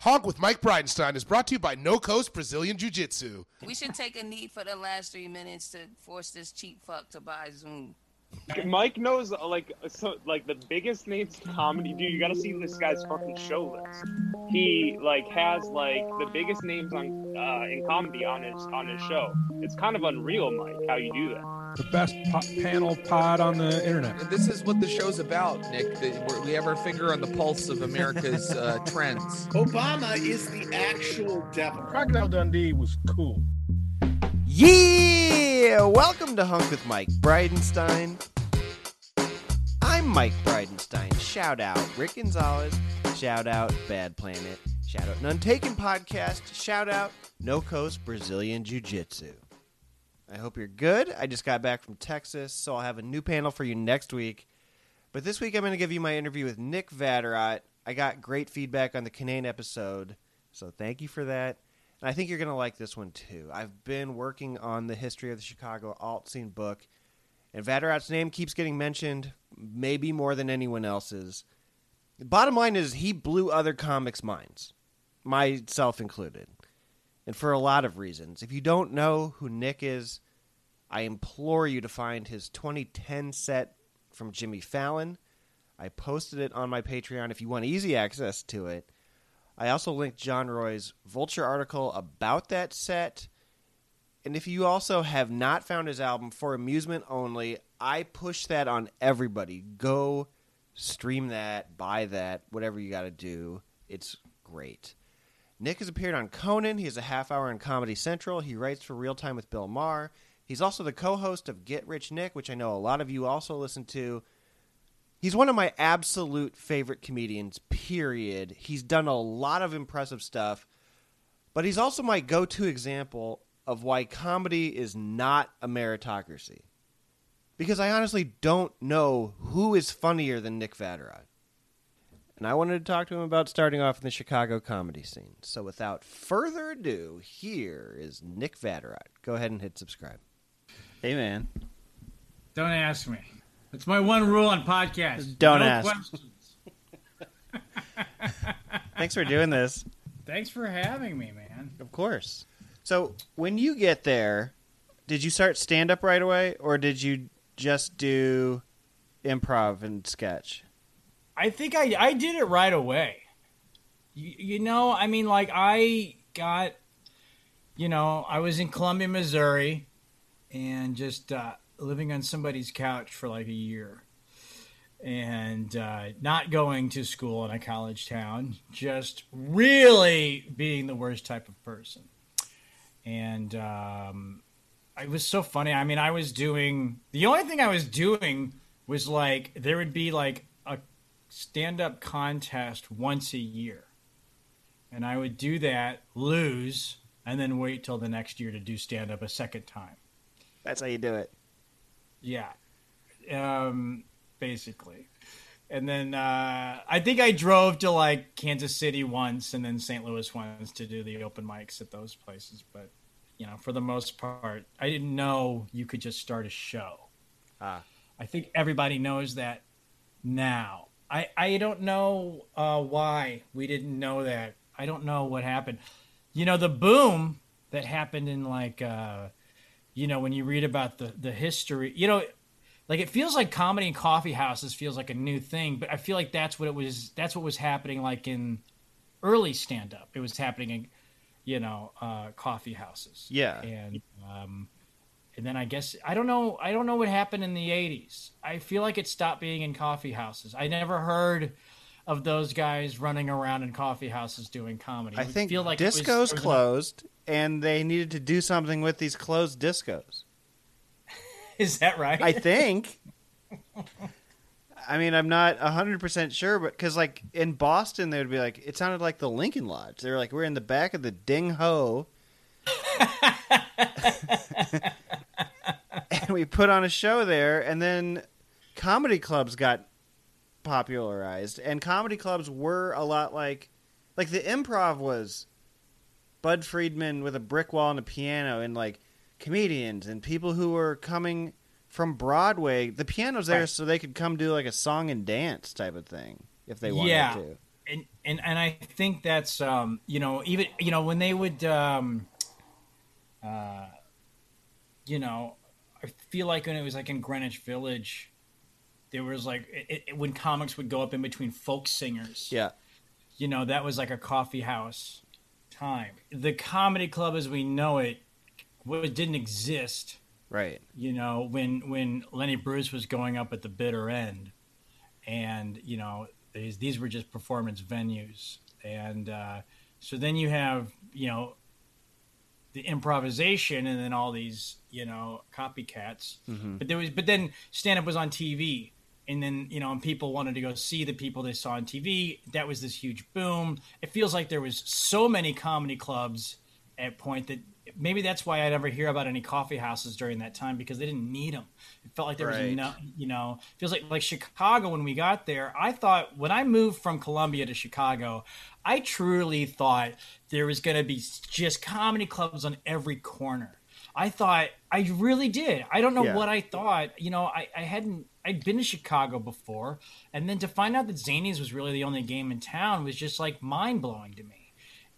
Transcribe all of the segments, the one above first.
Honk with Mike Bridenstine is brought to you by No Coast Brazilian Jiu Jitsu. We should take a knee for the last three minutes to force this cheap fuck to buy Zoom. Mike knows like so like the biggest names in comedy. Dude, you got to see this guy's fucking show list. He like has like the biggest names on uh, in comedy on his on his show. It's kind of unreal, Mike, how you do that. The best po- panel pod on the internet. And this is what the show's about, Nick. That we're- have our finger on the pulse of America's uh, trends. Obama is the actual devil. Crocodile Dundee was cool. Yeah! Welcome to Hunk with Mike Bridenstine. I'm Mike Bridenstine. Shout out Rick Gonzalez. Shout out Bad Planet. Shout out None Taken Podcast. Shout out No Coast Brazilian Jiu Jitsu. I hope you're good. I just got back from Texas, so I'll have a new panel for you next week. But this week I'm going to give you my interview with Nick Vatterott. I got great feedback on the Canaan episode, so thank you for that. And I think you're going to like this one too. I've been working on the history of the Chicago alt scene book, and Vatterott's name keeps getting mentioned, maybe more than anyone else's. The bottom line is he blew other comics' minds, myself included, and for a lot of reasons. If you don't know who Nick is, I implore you to find his 2010 set from Jimmy Fallon. I posted it on my Patreon if you want easy access to it. I also linked John Roy's Vulture article about that set. And if you also have not found his album for amusement only, I push that on everybody. Go stream that, buy that, whatever you got to do. It's great. Nick has appeared on Conan. He has a half hour on Comedy Central. He writes for Real Time with Bill Maher. He's also the co host of Get Rich Nick, which I know a lot of you also listen to. He's one of my absolute favorite comedians, period. He's done a lot of impressive stuff, but he's also my go to example of why comedy is not a meritocracy. Because I honestly don't know who is funnier than Nick Vatterott. And I wanted to talk to him about starting off in the Chicago comedy scene. So without further ado, here is Nick Vatterott. Go ahead and hit subscribe. Hey, man. Don't ask me. That's my one rule on podcasts. Don't no ask. Questions. Thanks for doing this. Thanks for having me, man. Of course. So, when you get there, did you start stand up right away, or did you just do improv and sketch? I think I I did it right away. You, you know, I mean, like I got, you know, I was in Columbia, Missouri, and just uh, living on somebody's couch for like a year, and uh, not going to school in a college town, just really being the worst type of person, and um, it was so funny. I mean, I was doing the only thing I was doing was like there would be like stand up contest once a year. And I would do that, lose, and then wait till the next year to do stand up a second time. That's how you do it. Yeah. Um, basically. And then uh, I think I drove to like Kansas City once and then St. Louis once to do the open mics at those places. But, you know, for the most part, I didn't know you could just start a show. Ah. I think everybody knows that now. I, I don't know uh, why we didn't know that. I don't know what happened. You know, the boom that happened in like, uh, you know, when you read about the, the history, you know, like it feels like comedy in coffee houses feels like a new thing, but I feel like that's what it was. That's what was happening like in early stand up. It was happening in, you know, uh, coffee houses. Yeah. And, um, and then I guess I don't know. I don't know what happened in the '80s. I feel like it stopped being in coffee houses. I never heard of those guys running around in coffee houses doing comedy. I think feel like it was- discos there an- closed, and they needed to do something with these closed discos. Is that right? I think. I mean, I'm not 100% sure, but because, like, in Boston, they would be like, it sounded like the Lincoln Lodge. They were like, we're in the back of the Ding Ho. and we put on a show there, and then comedy clubs got popularized, and comedy clubs were a lot like, like the improv was Bud Friedman with a brick wall and a piano, and like comedians and people who were coming from Broadway. The piano's there Right. so they could come do like a song and dance type of thing if they wanted Yeah. to. and and and I think that's um, you know even you know when they would um, uh, you know I feel like when it was like in Greenwich Village, there was like it, it, when comics would go up in between folk singers. Yeah. you know that was like a coffee house time. The comedy club as we know it wa- didn't exist Right. you know when when lenny bruce was going up at the bitter end and you know these, these were just performance venues and uh, so then you have you know the improvisation and then all these you know copycats. Mhm. but there was but then stand up was on tv and then you know and people wanted to go see the people they saw on tv that was this huge boom. It feels like there was so many comedy clubs at point that maybe that's why I never hear about any coffee houses during that time because they didn't need them. It felt like there was Right. no, you know, feels like like Chicago when we got there. I thought when I moved from Columbia to Chicago, I truly thought there was going to be just comedy clubs on every corner. I thought I really did. I don't know Yeah. what I thought. You know, I, I hadn't I'd been to Chicago before, and then to find out that Zanies was really the only game in town was just like mind blowing to me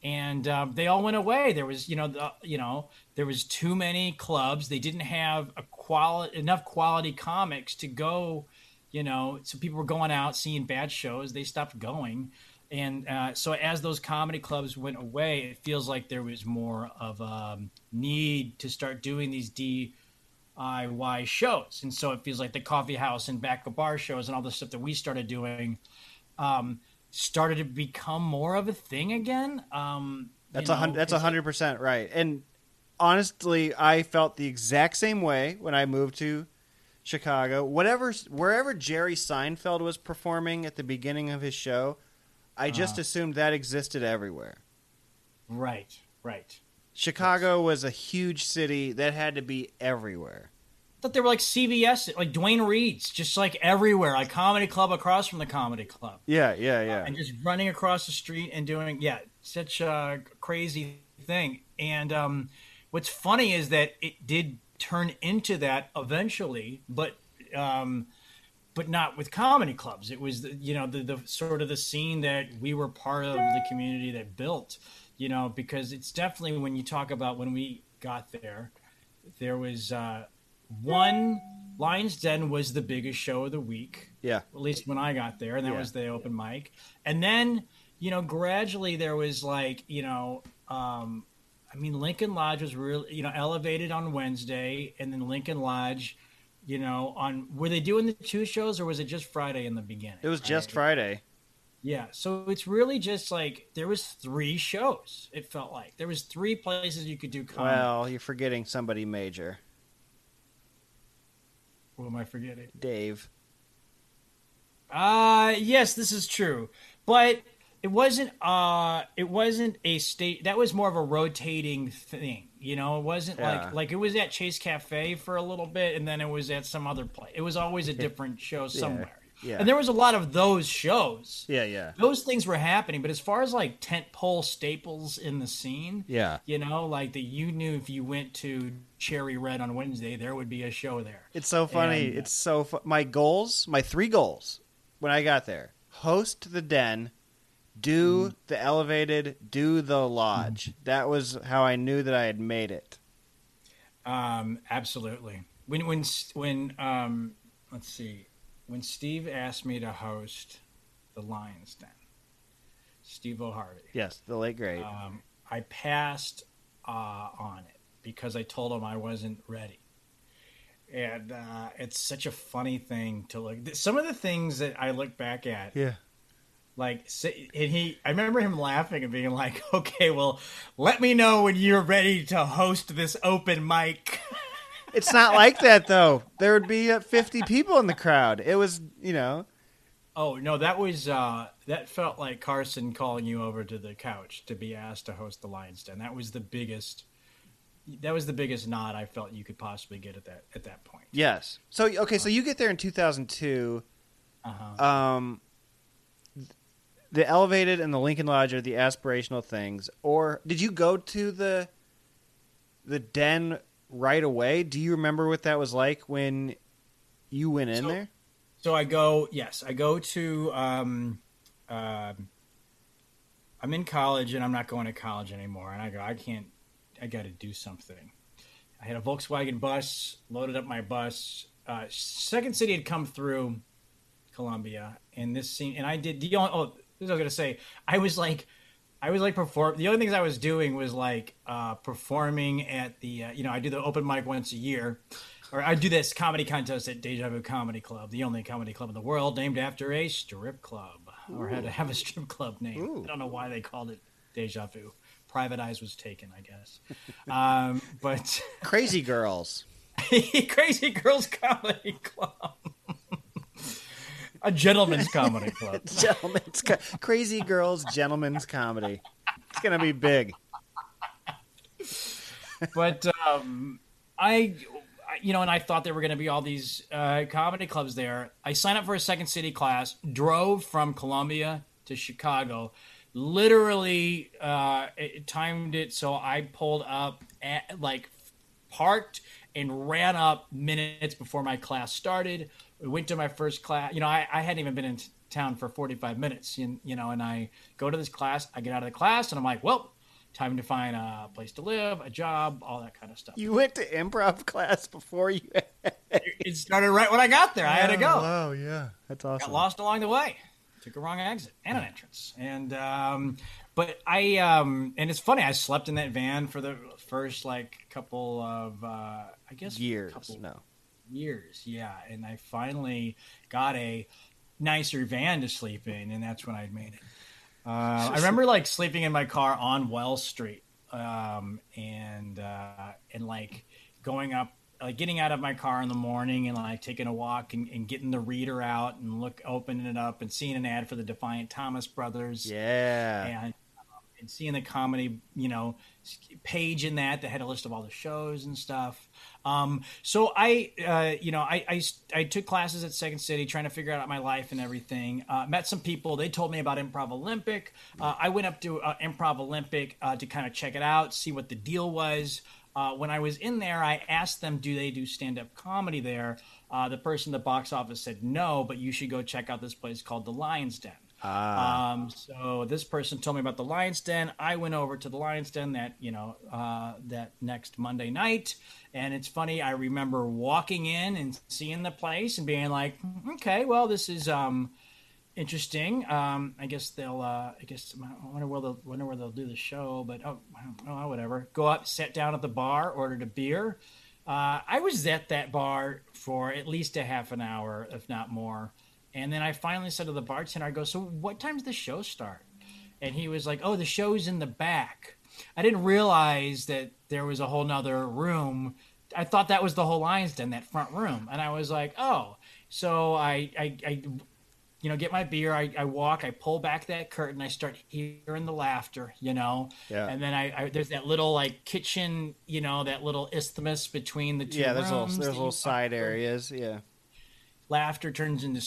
and um, they all went away. There was, you know, the, you know, there was too many clubs. They didn't have a quality enough quality comics to go, you know. So people were going out seeing bad shows. They stopped going, and uh, so as those comedy clubs went away, it feels like there was more of a need to start doing these DIY shows, and so it feels like the coffee house and back of bar shows and all the stuff that we started doing. Um, started to become more of a thing again. Um, That's a hundred. That's a hundred percent right. And honestly, I felt the exact same way when I moved to Chicago. Whatever, wherever Jerry Seinfeld was performing at the beginning of his show, I just Uh-huh. assumed that existed everywhere. Right, right. Chicago was a huge city that had to be everywhere. Thought they were like CVS, like Duane Reade's, just like everywhere, like comedy club across from the comedy club, Yeah, yeah, yeah. and just running across the street and doing yeah, such a crazy thing. And um, what's funny is that it did turn into that eventually, but um, but not with comedy clubs. It was the, you know the, the sort of the scene that we were part of the community that built. You know, because it's definitely when you talk about when we got there, there was. Uh, one Lions Den was the biggest show of the week. Yeah. At least when I got there, and that Yeah. was the open mic. And then, you know, gradually there was like, you know, um, I mean, Lincoln Lodge was really, you know, elevated on Wednesday, and then Lincoln Lodge, you know, on were they doing the two shows or was it just Friday in the beginning? It was just Friday. Yeah, so it's really just like there was three shows. It felt like there was three places you could do comedy. Well, you're forgetting somebody major, what am I forgetting? Dave. Uh yes, this is true. But it wasn't uh it wasn't a state that was more of a rotating thing. You know, it wasn't Yeah. like like it was at Chase Cafe for a little bit and then it was at some other place. It was always a different show somewhere. yeah. And there was a lot of those shows. Yeah, yeah, Those things were happening, but as far as like tent pole staples in the scene, yeah. you know, like that you knew if you went to Cherry Red on Wednesday, there would be a show there. It's so funny. And- it's so fu- my goals, my three goals when I got there: host the den, do Mm. the elevated, do the lodge. That was how I knew that I had made it. Um, absolutely. When when when um, let's see, when Steve asked me to host the Lions Den, Steve O'Harvey, Yes, the late great. um, I passed uh, on it because I told him I wasn't ready. And uh, it's such a funny thing to look. Some of the things that I look back at, yeah, like and he i remember him laughing and being like okay well let me know when you're ready to host this open mic it's not like that though. There would be uh, fifty people in the crowd. It was, you know, oh no that was uh that felt like carson calling you over to the couch to be asked to host the lions den that was the biggest that was the biggest nod i felt you could possibly get at that at that point yes. So okay, so you get there in two thousand two. uh-huh. Um, the elevated and the Lincoln Lodge are the aspirational things. Or did you go to the the den right away? Do you remember what that was like when you went in So- there? So I go, yes, I go to um, um I'm in college and I'm not going to college anymore. And I go, I can't, I got to do something. I had a Volkswagen bus, loaded up my bus. Uh, Second City had come through Columbia, and this scene, and I did the only. Oh, this is what I was gonna say. I was like, I was like perform. The only things I was doing was like uh, performing at the. Uh, you know, I do the open mic once a year, or I do this comedy contest at Deja Vu Comedy Club, the only comedy club in the world named after a strip club, or had to have a strip club name. Ooh. I don't know why they called it Deja Vu. Private Eyes was taken, I guess. Um, but Crazy Girls. Crazy Girls Comedy Club. A gentleman's comedy club. Gentlemen's co- Crazy Girls Gentlemen's Comedy. It's gonna be big. But um, I, you know, and I thought there were going to be all these uh, comedy clubs there. I signed up for a Second City class, drove from Columbia to Chicago, literally uh, it timed it so I pulled up at like parked and ran up minutes before my class started. We went to my first class. You know, I, I hadn't even been in t- town for 45 minutes, you, you know, and I go to this class. I get out of the class and I'm like, well, time to find a place to live, a job, all that kind of stuff. You went to improv class before you. It started right when I got there. I had to go. Wow, yeah, that's awesome. Got lost along the way. Took a wrong exit and an entrance. And um, but I um, and it's funny. I slept in that van for the first like couple of uh, I guess Years, couple no. Years. Yeah, and I finally got a nicer van to sleep in, and that's when I made it. Uh, I remember like sleeping in my car on Wells Street, um, and uh, and like going up, like getting out of my car in the morning and like taking a walk and, and getting the reader out and look opening it up and seeing an ad for the Defiant Thomas Brothers Yeah. and and seeing the comedy, you know, page in that that had a list of all the shows and stuff. Um, so I, uh, you know, I, I I took classes at Second City, trying to figure out my life and everything. Uh, met some people. They told me about Improv Olympic. Uh, I went up to uh, Improv Olympic uh, to kind of check it out, see what the deal was. Uh, when I was in there, I asked them, "Do they do stand-up comedy there?" The person at the box office said no, but you should go check out this place called the Lions Den. Ah. Um, so this person told me about the Lions Den. I went over to the Lions Den that you know uh, that next Monday night, and it's funny. I remember walking in and seeing the place and being like, "Hmm, "Okay, well, this is um, interesting. Um, I guess they'll. Uh, I guess I wonder where they'll wonder where they'll do the show. But oh, don't whatever. Go up, sat down at the bar, ordered a beer. Uh, I was at that bar for at least a half an hour, if not more. And then I finally said to the bartender, I go, So what time's does the show start? And he was like, Oh, the show's in the back. I didn't realize that there was a whole nother room. I thought that was the whole Lions Den, that front room. And I was like, Oh. So I, I, I you know, get my beer. I, I walk. I pull back that curtain. I start hearing the laughter. You know, Yeah. and then I, I there's that little like kitchen. You know, that little isthmus between the two. Yeah, there's little there's little side areas. Yeah. Laughter turns into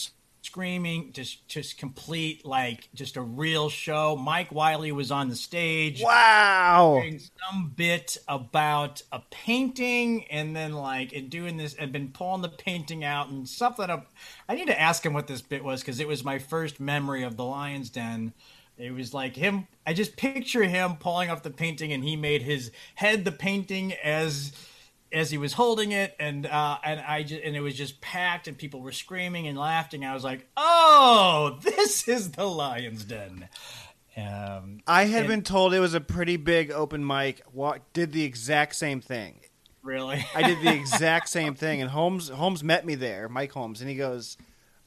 screaming. Just just complete like just a real show. Mike Wiley was on the stage Wow. doing some bit about a painting and then like and doing this and been pulling the painting out and something up i need to ask him what this bit was because it was my first memory of the lion's den it was like him i just picture him pulling off the painting and he made his head the painting as as he was holding it and uh and i just and it was just packed and people were screaming and laughing i was like oh this is the lion's den um I had And- been told it was a pretty big open mic. Did the exact same thing. really I did the exact same thing, and Holmes Holmes met me there, Mike Holmes, and he goes,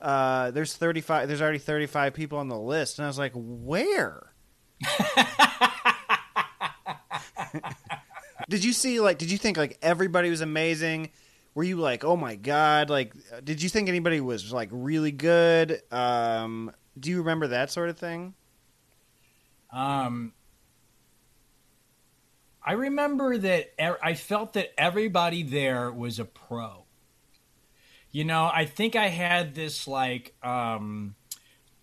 uh, "There's 35. There's already 35 people on the list," and I was like, "Where?" did you see like? Did you think like everybody was amazing? Were you like, "Oh my god!" Like, did you think anybody was like really good? Um, do you remember that sort of thing? Um, I remember that I felt that everybody there was a pro. You know, I think I had this like, um,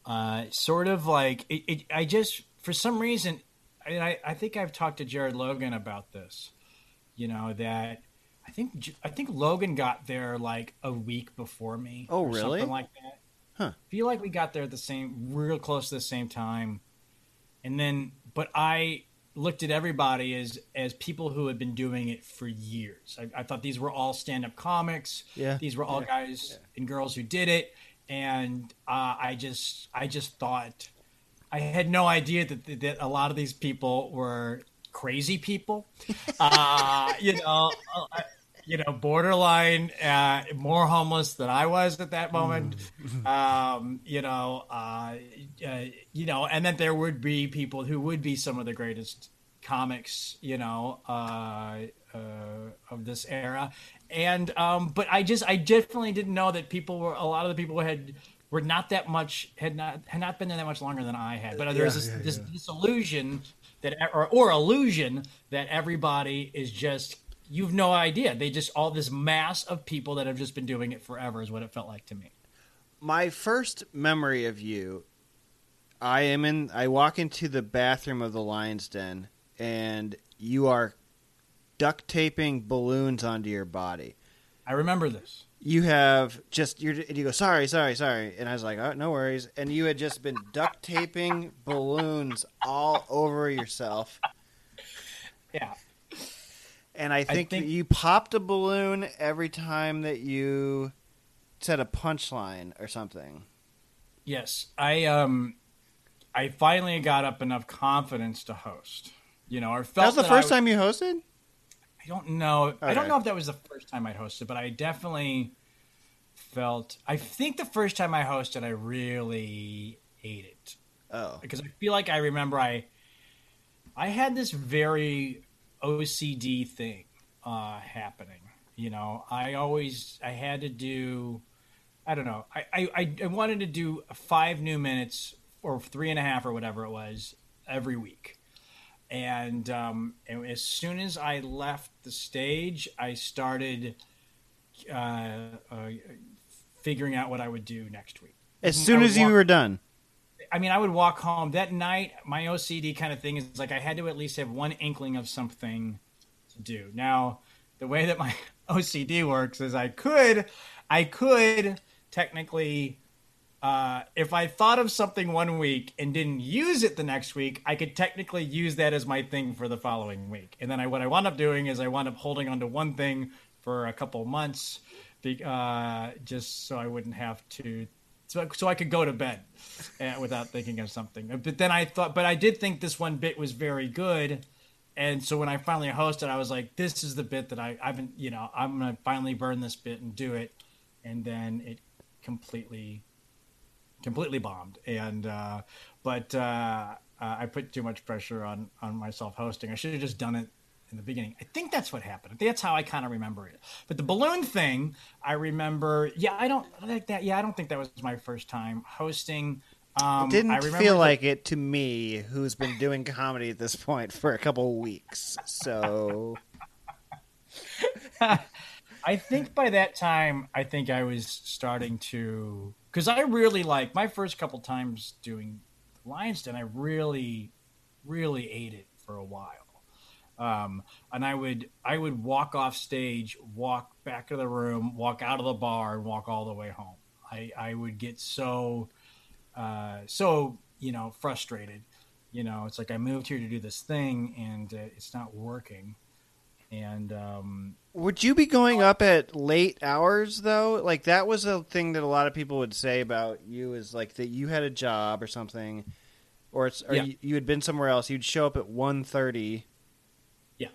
uh, sort of like it, it, I just for some reason, and I, I think I've talked to Jared Logan about this. You know that I think I think Logan got there like a week before me. Oh, or really? Something like that. Huh. Feel like we got there at the same, real close to the same time and then but I looked at everybody as as people who had been doing it for years. I, I thought these were all stand up comics. Yeah. these were all guys and girls who did it, and uh, I just I just thought I had no idea that that a lot of these people were crazy people. uh, you know. uh, You know, borderline, uh, more homeless than I was at that moment. Um, you know, uh, uh, you know, and that there would be people who would be some of the greatest comics, you know, uh, uh, of this era. And um, but I just I definitely didn't know that people were a lot of the people had were not that much had not had not been there that much longer than I had. But there's this, this this illusion that or or illusion that everybody is just you've no idea. They just all this mass of people that have just been doing it forever is what it felt like to me. my first memory of you i am in i walk into the bathroom of the lion's den and you are duct taping balloons onto your body I remember this. You have just you're and you go sorry sorry sorry. And i was like oh no worries. And you had just been duct taping balloons all over yourself. Yeah. and i think, think- that you popped a balloon every time that you said a punchline or something. Yes, I um, I finally got up enough confidence to host. You know, or felt that was the that first I, time you hosted I don't know. I don't know if that was the first time I'd hosted, but I definitely felt. I think the first time I hosted, I really ate it oh because I feel like I remember I, I had this very OCD thing uh, happening. You know, I always I had to do. I don't know. I, I, I wanted to do five new minutes or three and a half or whatever it was every week. And, um, and as soon as I left the stage, I started uh, uh, figuring out what I would do next week. as soon as you were done I mean, I would walk home that night. My OCD kind of thing is like I had to at least have one inkling of something to do. Now, the way that my OCD works is I could, I could technically, uh, if I thought of something one week and didn't use it the next week, I could technically use that as my thing for the following week. And then I, what I wound up doing is I wound up holding on to one thing for a couple months, be, uh, just so I wouldn't have to so, so I could go to bed uh, without thinking of something. But then I thought, but I did think this one bit was very good. And so when I finally hosted, I was like, this is the bit that I, I've been, you know, I'm going to finally burn this bit and do it. And then it completely, completely bombed. And, uh, but, uh, uh, I put too much pressure on, on myself hosting. I should have just done it in the beginning. I think that's what happened. That's how I kind of remember it. But the balloon thing, I remember. Yeah, I don't like that. Yeah, I don't think that was my first time hosting. Um, It didn't feel the- like it to me, who's been doing comedy at this point for a couple weeks. So I think by that time, I think I was starting to because I really like my first couple times doing Lions Den. I really, really ate it for a while, um, and I would I would walk off stage, walk back to the room, walk out of the bar, and walk all the way home. I I would get so uh, so you know frustrated. You know, it's like I moved here to do this thing, and uh, it's not working. And um, would you be going up at late hours though? Like that was a thing that a lot of people would say about you is like that you had a job or something, or it's or Yeah. you, you had been somewhere else. You'd show up at 1.30. Yeah.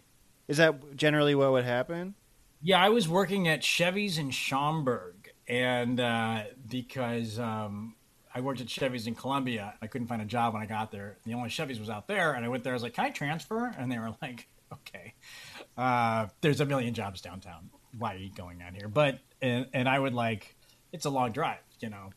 Is that generally what would happen? Yeah, I was working at Chevy's in Schaumburg, and uh, because um, I worked at Chevy's in Columbia, I couldn't find a job when I got there. The only Chevy's was out there, and I went there. I was like, "Can I transfer?" And they were like, "Okay." Uh, there's a million jobs downtown. Why are you going out here? But and, and I would like, it's a long drive, you know,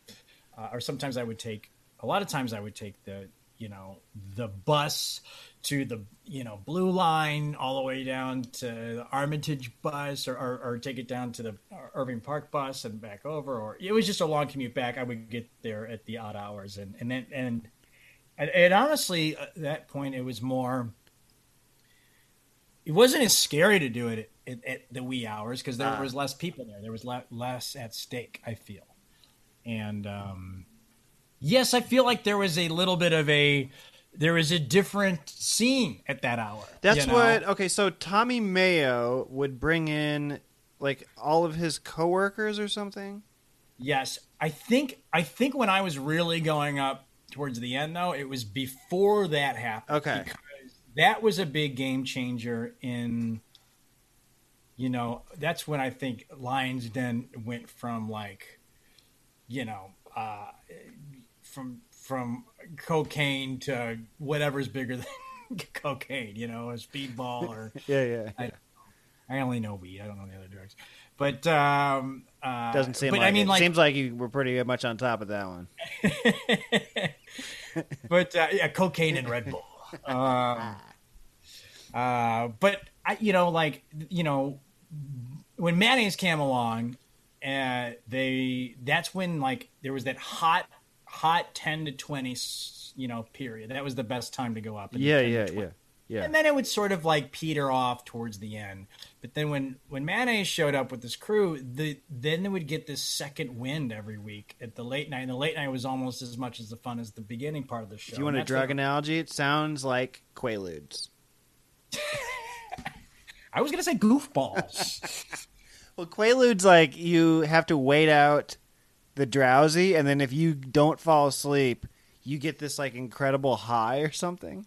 uh, or sometimes I would take. A lot of times I would take the you know the bus to the you know blue line all the way down to the armitage bus or, or, or take it down to the irving park bus and back over or it was just a long commute back i would get there at the odd hours and and then and and, and honestly at that point it was more it wasn't as scary to do it at, at, at the wee hours because there Ah. was less people there there was le- less at stake i feel and um yes i feel like there was a little bit of a there was a different scene at that hour. That's you know? what. Okay, so Tommy Mayo would bring in like all of his coworkers or something. Yes, I think I think when I was really going up towards the end, though, it was before that happened. Okay. That was a big game changer in. You know, that's when I think Lions Den went from like, you know, uh, from from cocaine to whatever's bigger than cocaine. You know, a speedball or Yeah, yeah. I, I only know weed. I don't know the other drugs. But um, uh, Doesn't seem but like I mean, it. like, Seems like you were pretty much on top of that one. but uh, yeah, cocaine and Red Bull. Um, uh, but I, you know, like you know, when mayonnaise came along, uh, they that's when like there was that hot, hot ten to twenty, you know, period. That was the best time to go up. in Yeah, yeah, yeah, yeah. And then it would sort of like peter off towards the end. But then when when mayonnaise showed up with this crew, the then they would get this second wind every week at the late night. And the late night was almost as much as the fun as the beginning part of the show. Do you want a drug what- analogy? It sounds like Quaaludes. I was gonna say goofballs. Well, Quaaludes like you have to wait out the drowsy, and then if you don't fall asleep, you get this like incredible high or something.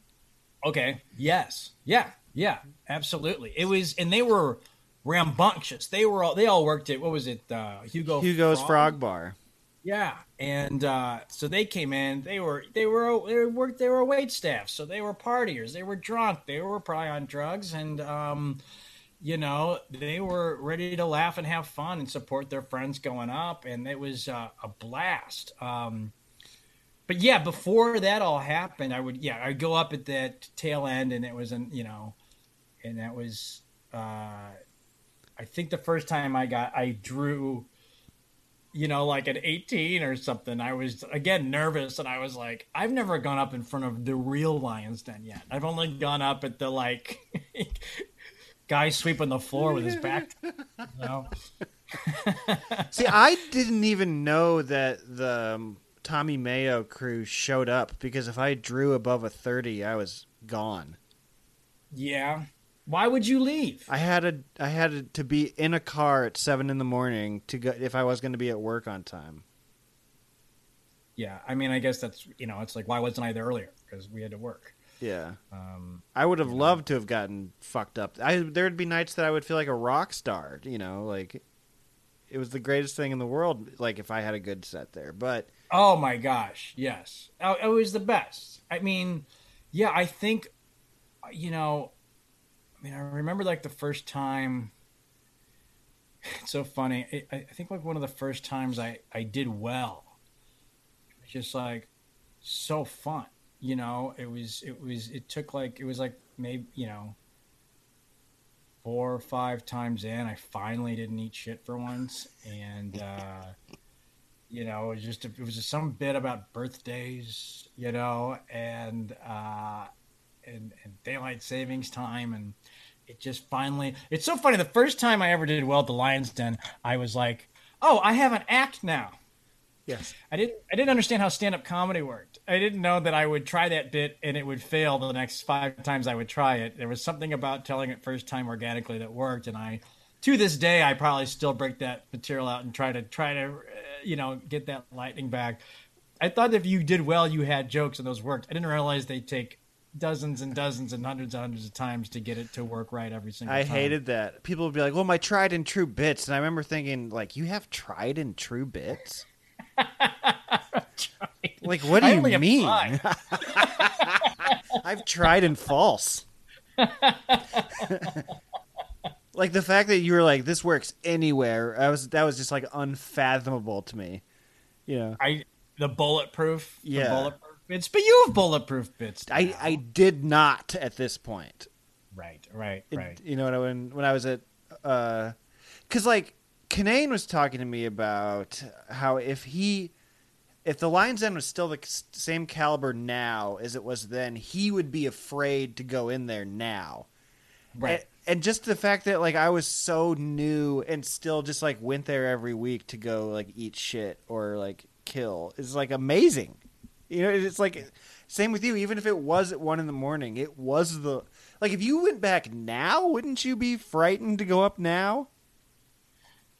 Okay. Yes. Yeah. Yeah. Absolutely. It was, and they were rambunctious. They were all. They all worked at what was it? Uh, Hugo. Hugo's Frog Bar. Yeah, and uh, so they came in. They were they were they worked. They were wait staff, so they were partiers. They were drunk. They were probably on drugs, and um, you know they were ready to laugh and have fun and support their friends going up, and it was uh, a blast. Um, but yeah, before that all happened, I would yeah I'd go up at that tail end, and it was an you know, and that was uh, I think the first time I got I drew you know, like at 18 or something, I was again nervous and I was like, I've never gone up in front of the real Lions Den yet. I've only gone up at the like guy sweeping the floor with his back. You know? See, I didn't even know that the um, Tommy Mayo crew showed up because if I drew above a thirty, I was gone. Yeah. Why would you leave? I had a I had to be in a car at seven in the morning to go if I was going to be at work on time. Yeah, I mean, I guess that's you know, it's like why wasn't I there earlier? Because we had to work. Yeah, Um, I would have loved to have gotten fucked up. I there'd be nights that I would feel like a rock star. You know, like it was the greatest thing in the world. Like if I had a good set there, but Oh my gosh, yes, Oh, it was the best. I mean, yeah, I think, you know, I mean, I remember like the first time. It's so funny. I, I think like one of the first times I I did well. It was just like so fun, you know. It was it was it took like it was like maybe you know four or five times in, I finally didn't eat shit for once, and. uh you know, it was just it was just some bit about birthdays, you know, and uh, and and daylight savings time, and it just finally. It's so funny. The first time I ever did well at the Lions Den, I was like, "Oh, I have an act now." yes, I didn't I didn't understand how stand up comedy worked. I didn't know that I would try that bit and it would fail the next five times I would try it. There was something about telling it first time organically that worked, and I to this day I probably still break that material out and try to try to you know get that lightning back. I thought if you did well, you had jokes and those worked. I didn't realize they take dozens and dozens and hundreds and hundreds of times to get it to work right every single I time. I hated that. People would be like, "Well, my tried and true bits," and I remember thinking, like, "You have tried and true bits." Like, what do you mean? I've tried and false. like the fact that you were like, "This works anywhere." I was that was just like unfathomable to me. You know, I the bulletproof, the Yeah. bulletproof bits, but you have bulletproof bits. I now. I did not at this point. right, right, It- right. You know what I when when I was at uh cuz like Kanane was talking to me about how if he if the Lions Den was still the same caliber now as it was then, he would be afraid to go in there now. Right. And, just the fact that like I was so new and still just like went there every week to go like eat shit or like kill is like amazing. You know, it's like same with you. Even if it was at one in the morning, it was the like. If you went back now, wouldn't you be frightened to go up now?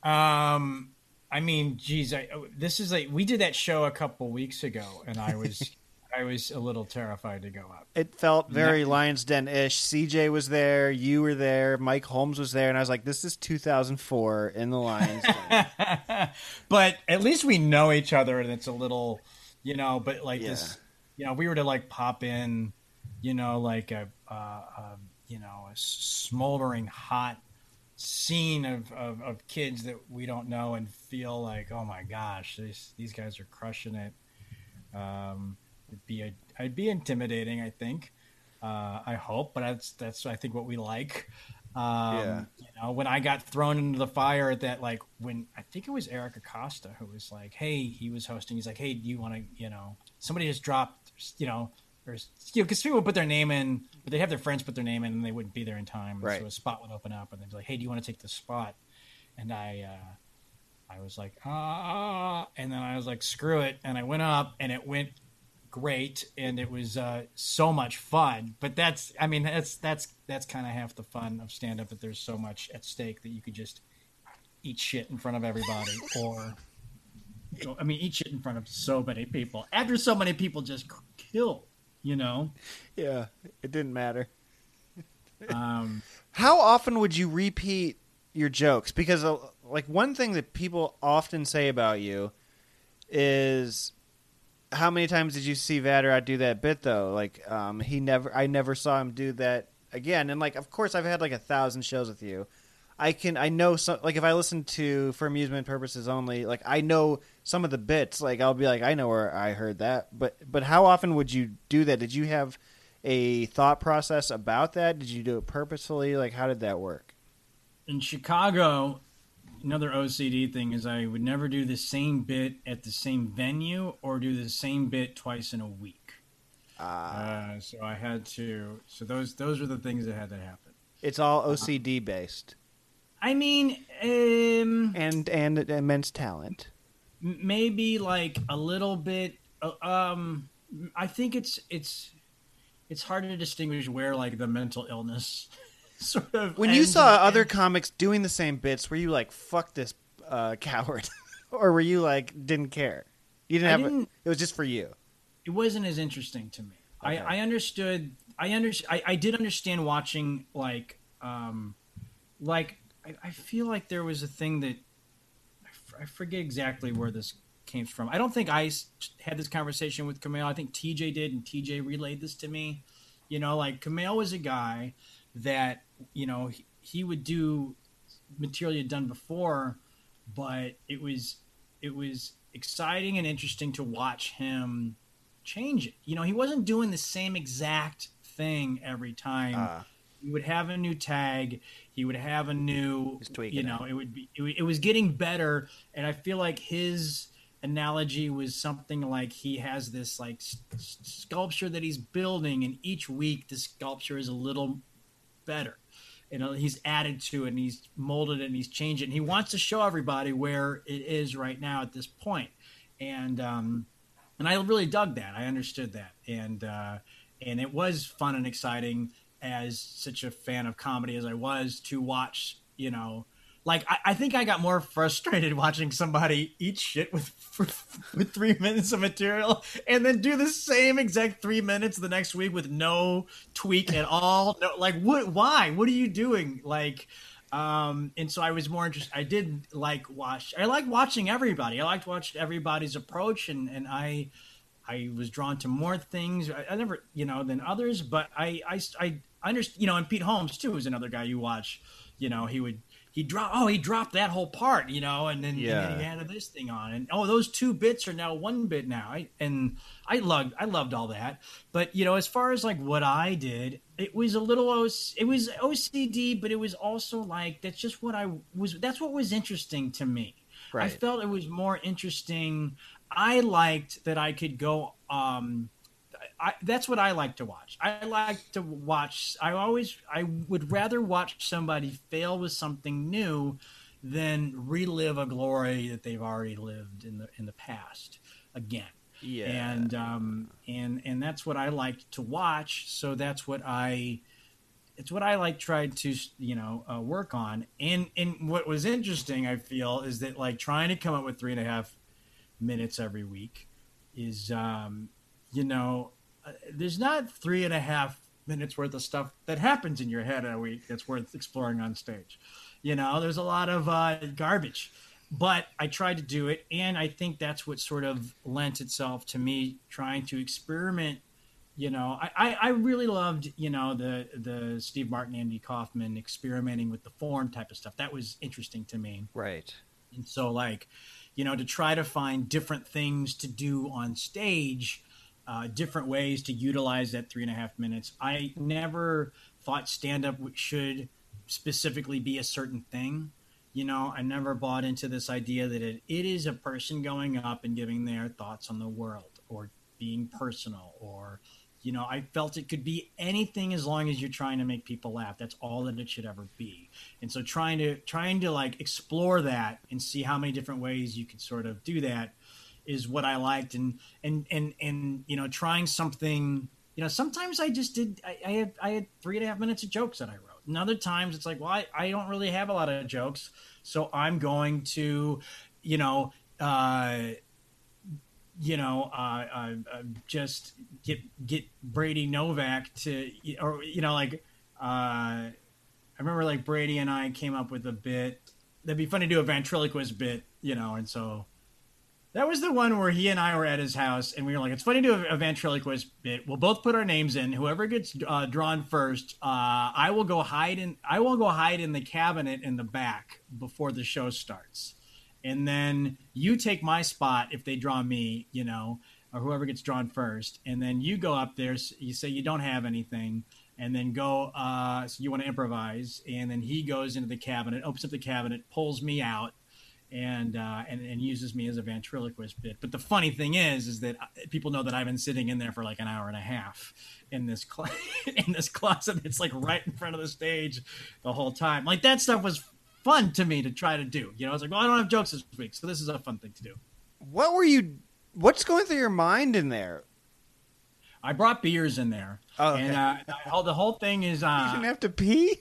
Um, I mean, geez, I, this is like we did that show a couple weeks ago, and I was I was a little terrified to go up. It felt very Lions Den ish. CJ was there, you were there, Mike Holmes was there, and I was like, "This is 2004 in the Lions Den." but at least we know each other, and it's a little, you know. But like Yeah. this, you know, we were to like pop in, you know, like a, uh, a you know, a smoldering hot scene of, of, of kids that we don't know and feel like, oh my gosh, these these guys are crushing it. Um, it'd be a, I'd be intimidating, I think. Uh, I hope, but that's that's I think what we like. Um, Yeah. You know, when I got thrown into the fire at that, like when I think it was Eric Acosta who was like, "Hey," he was hosting. He's like, "Hey, do you want to?" You know, somebody just dropped. You know, or you know, because people would put their name in, but they'd have their friends put their name in, and they wouldn't be there in time. Right. So a spot would open up, and they'd be like, "Hey, do you want to take the spot?" And I, uh, I was like, "Ah," and then I was like, "Screw it," and I went up, and it went great and it was uh, so much fun but that's i mean that's that's that's kind of half the fun of stand up that there's so much at stake that you could just eat shit in front of everybody or i mean eat shit in front of so many people after so many people just kill you know yeah, it didn't matter. um How often would you repeat your jokes? Because uh, like one thing that people often say about you is how many times did you see Vader do that bit though? Like um, he never, I never saw him do that again. And like, of course, I've had like a thousand shows with you. I can, I know some. Like if I listen to for amusement purposes only, like I know some of the bits. Like I'll be like, I know where I heard that. But but how often would you do that? Did you have a thought process about that? Did you do it purposefully? Like how did that work? in chicago another ocd thing is i would never do the same bit at the same venue or do the same bit twice in a week uh, so i had to so those those were the things that had to happen It's all OCD based I mean, um, and and immense talent. maybe like a little bit. uh, Um, I think it's it's it's hard to distinguish where like the mental illness sort of. When you saw other comics doing the same bits, were you like "fuck this uh, coward," or were you like didn't care? You didn't I have didn't- A, it was just for you. it wasn't as interesting to me. Okay. I, I understood. I under, I, I did understand watching like um, like I, I feel like there was a thing that I, f- I forget exactly where this came from. I don't think I had this conversation with Kamel. I think TJ did, and TJ relayed this to me. You know, like Kamel was a guy that you know he, he would do material he had done before, but it was it was exciting and interesting to watch him change it. You know, he wasn't doing the same exact thing every time. Uh, he would have a new tag. He would have a new, you know, it would be, it, it was getting better. And I feel like his analogy was something like he has this like s- sculpture that he's building, and each week the sculpture is a little better. You know, he's added to it and he's molded it and he's changed it. And he wants to show everybody where it is right now at this. And um, and I really dug that. I understood that, and uh, and it was fun and exciting as such a fan of comedy as I was to watch. You know, like I, I think I got more frustrated watching somebody eat shit with with three minutes of material and then do the same exact three minutes the next week with no tweak at all. No, like what? Why? What are you doing? Like. Um, and so I was more interested. I did like watch. I like watching everybody. I liked watching everybody's approach, and and I, I was drawn to more things. I, I never, you know, than others, but I, I, I understand. You know, and Pete Holmes too is another guy you watch. You know, he would he dropped Oh, he dropped that whole part. You know, and then, and Yeah. then he added this thing on, and oh, those two bits are now one bit now. I, and I loved I loved all that. But you know, as far as like what I did, it was a little it was OCD, but it was also like that's just what I was. That's what was interesting to me. I felt it was more interesting. I liked that I could go. Um, I, that's what I like to watch. I like to watch. I always. I would rather watch somebody fail with something new than relive a glory that they've already lived in the in the past again. Yeah. and um, and and that's what I like to watch. So that's what I it's what I like tried to you know uh, work on. And and what was interesting, I feel, is that like trying to come up with three and a half minutes every week is um, you know there's not three and a half minutes worth of stuff that happens in your head a week that's worth exploring on stage. You know, there's a lot of uh, garbage but I tried to do it, and I think that's what sort of lent itself to me trying to experiment. You know, I, I, I really loved you know the the Steve Martin, Andy Kaufman experimenting with the form type of stuff. That was interesting to me. Right. And so, like, you know, to try to find different things to do on stage, uh, different ways to utilize that three and a half minutes. I never thought stand up should specifically be a certain thing. You know, I never bought into this idea that it, it is a person going up and giving their thoughts on the world or being personal or, you know, I felt it could be anything as long as you're trying to make people laugh. That's all that it should ever be. And so trying to trying to like explore that and see how many different ways you could sort of do that is what I liked. And and and and you know trying something you know sometimes I just did I, I had I had three and a half minutes of jokes that I wrote. And other times it's like well I, I don't really have a lot of jokes. So I'm going to you know uh you know uh, uh, uh just get get Brady Novak to or you know like uh I remember like Brady and I came up with a bit that'd be fun to do a ventriloquist bit you know and so that was the one where he and I were at his house, and we were like, "It's funny to do a, ventriloquist bit. We'll both put our names in. Whoever gets uh, drawn first, uh, I will go hide in. I will go hide in the cabinet in the back before the show starts, and then you take my spot if they draw me, you know, or whoever gets drawn first, and then you go up there. You say you don't have anything, and then go. Uh, so you want to improvise, and then he goes into the cabinet, opens up the cabinet, pulls me out and, uh, and and uses me as a ventriloquist bit. But the funny thing is, is that uh, people know that I've been sitting in there for like an hour and a half in this cl- in this closet. It's like right in front of the stage the whole time. Like that stuff was fun to me to try to do. You know, I was like, well, I don't have jokes this week, so this is a fun thing to do. What were you? What's going through your mind in there? I brought beers in there, Oh, okay. and uh, the whole- the whole thing is. Uh, you didn't have to pee.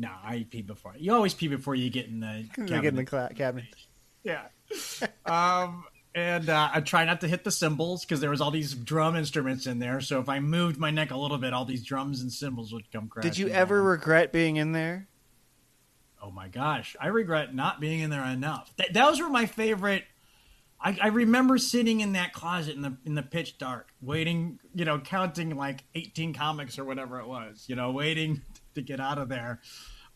No, I pee before. You always pee before you get in the cabinet. get in the cla- cabinet. Yeah. um, and uh, I try not to hit the cymbals because there was all these drum instruments in there. So if I moved my neck a little bit, all these drums and cymbals would come crashing. Did you ever down. regret being in there? Oh my gosh, I regret not being in there enough. Th- those were my favorite. I, I remember sitting in that closet in the in the pitch dark, waiting, you know, counting like eighteen comics or whatever it was, you know, waiting to get out of there,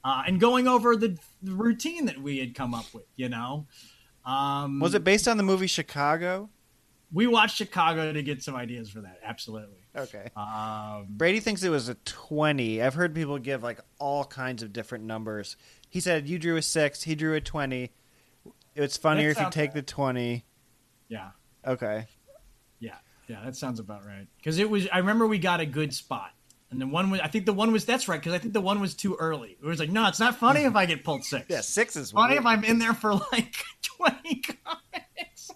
uh, and going over the, the routine that we had come up with. You know, um, Was it based on the movie Chicago? We watched Chicago to get some ideas for that. Absolutely. Okay. Um, Brady thinks it was a 20. I've heard people give like all kinds of different numbers. He said you drew a 6, he drew a 20. It's funnier if you take the 20. yeah, Okay. yeah, yeah. That sounds about right. Because it was. I remember we got a good spot, and the one was. I think the one was. That's right. Because I think the one was too early. It was like, no, it's not funny if I get pulled six. Yeah, 6 is funny weird. if I'm in there for like twenty comics.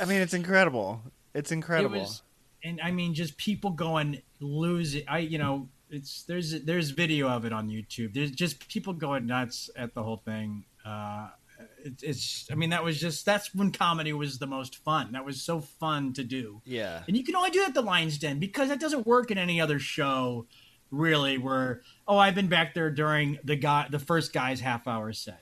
I mean, it's incredible. It's incredible. It was, and I mean, just people going lose it. I, you know, it's there's there's video of it on YouTube. There's just people going nuts at the whole thing. Uh, it, it's, I mean, that was just that's when comedy was the most fun. That was so fun to do. yeah. And you can only do that at the Lions Den because that doesn't work in any other show, really. Where oh, I've been back there during the guy, the first guy's half hour set.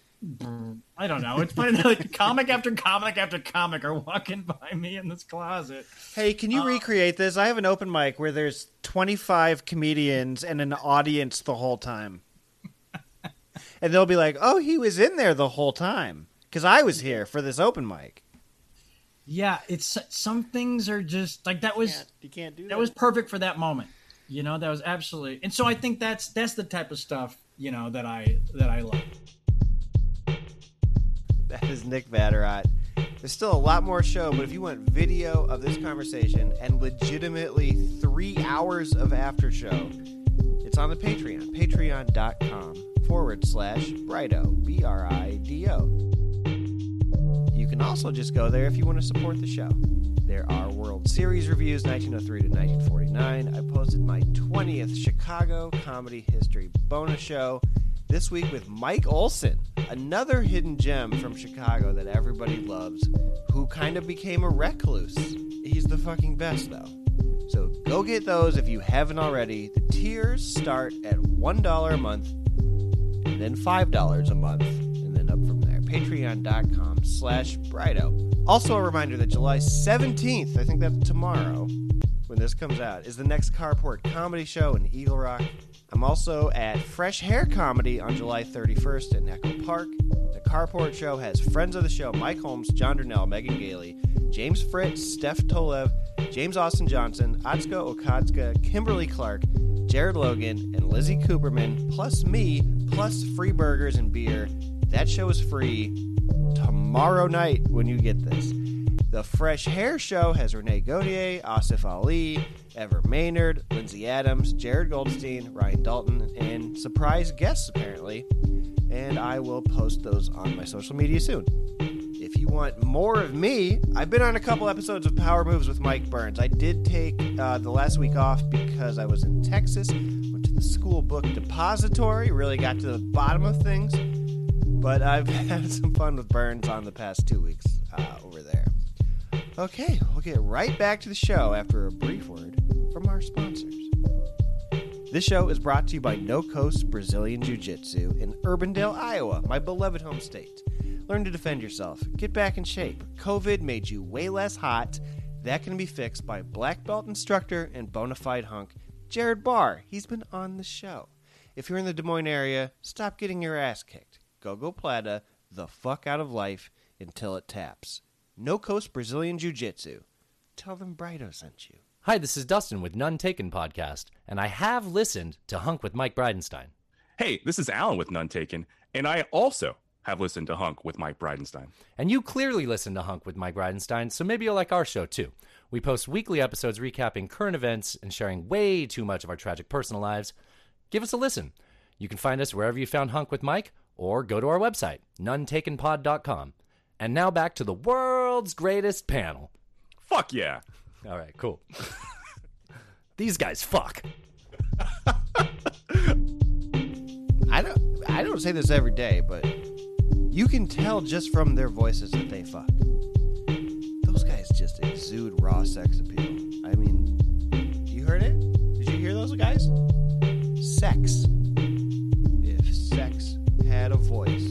I don't know. It's funny like, comic after comic after comic are walking by me in this closet. Hey, can you Uh, recreate this? I have an open mic where there's 25 comedians and an audience the whole time. and they'll be like, "Oh, he was in there the whole time cuz I was here for this open mic." Yeah, it's some things are just like that was You can't do that. that was perfect for that moment. You know, that was absolutely. And so I think that's that's the type of stuff you know that I that I love. That is Nick Vatterott. There's still a lot more show, but if you want video of this conversation and legitimately three hours of after show, it's on the Patreon. Patreon.com forward slash Brido. B R I D O. Can also just go there if you want to support the show. There are World Series reviews 1903 to 1949. I posted my 20th Chicago Comedy History bonus show this week with Mike Olson, another hidden gem from Chicago that everybody loves, who kind of became a recluse. He's the fucking best, though. So go get those if you haven't already. The tiers start at $1 a month, and then $5 a month, Patreon.com slash Brido. Also a reminder that July 17th, I think that's tomorrow, when this comes out, is the next Carport Comedy Show in Eagle Rock. I'm also at Fresh Hair Comedy on July 31st in Echo Park. The Carport Show has friends of the show Mike Holmes, John Durnell, Megan Gailey, James Fritz, Steph Tolev, James Austin Johnson, Atsuko Okatsuka, Kimberly Clark, Jared Logan, and Lizzie Cooperman, plus me, plus free burgers and beer. That show is free tomorrow night when you get this. The Fresh Hair Show has Renee Gaudier, Asif Ali, Ever Mainard, Lindsay Adams, Jared Goldstein, Ryan Dalton, and surprise guests apparently. And I will post those on my social media soon. If you want more of me, I've been on a couple episodes of Power Moves with Mike Burns. I did take uh, the last week off because I was in Texas, went to the school book depository, really got to the bottom of things. But I've had some fun with Burns on the past two weeks uh, over there. Okay, we'll get right back to the show after a brief word from our sponsors. This show is brought to you by No Coast Brazilian Jiu Jitsu in Urbandale, Iowa, my beloved home state. Learn to defend yourself, get back in shape. COVID made you way less hot. That can be fixed by black belt instructor and bona fide hunk Jared Barr. He's been on the show. If you're in the Des Moines area, stop getting your ass kicked. Go go plata the fuck out of life until it taps. No Coast Brazilian Jiu Jitsu. Tell them Brido sent you. Hi, this is Dustin with None Taken Podcast, and I have listened to Hunk with Mike Bridenstine. Hey, this is Alan with None Taken, and I also have listened to Hunk with Mike Bridenstine. And you clearly listen to Hunk with Mike Bridenstine, so maybe you'll like our show too. We post weekly episodes recapping current events and sharing way too much of our tragic personal lives. Give us a listen. You can find us wherever you found Hunk with Mike, or go to our website, nonetakenpod.com. And now back to the world's greatest panel. Fuck yeah. All right, cool. These guys fuck. I don't I don't say this every day, but you can tell just from their voices that they fuck. Those guys just exude raw sex appeal. I mean, you heard it? Did you hear those guys? Sex. If sex had a voice,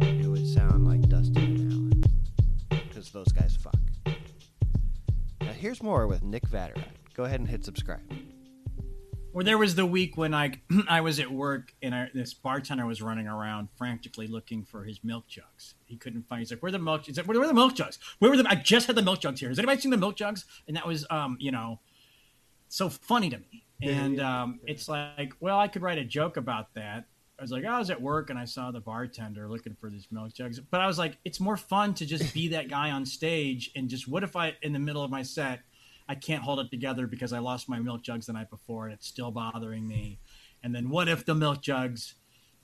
it would sound like Dustin and Allen. Because those guys fuck. Now here's more with Nick Vatterott. Go ahead and hit subscribe. Or there was the week when I I was at work and I, this bartender was running around frantically looking for his milk jugs. He couldn't find. He's like, "Where are the milk? He's like, Where are the milk jugs? Where were the? I just had the milk jugs here. Has anybody seen the milk jugs?" And that was, um, you know, so funny to me. And um, it's like, well, I could write a joke about that. I was like, I was at work and I saw the bartender looking for these milk jugs. But I was like, it's more fun to just be that guy on stage and just what if I in the middle of my set I can't hold it together because I lost my milk jugs the night before and it's still bothering me. And then what if the milk jugs?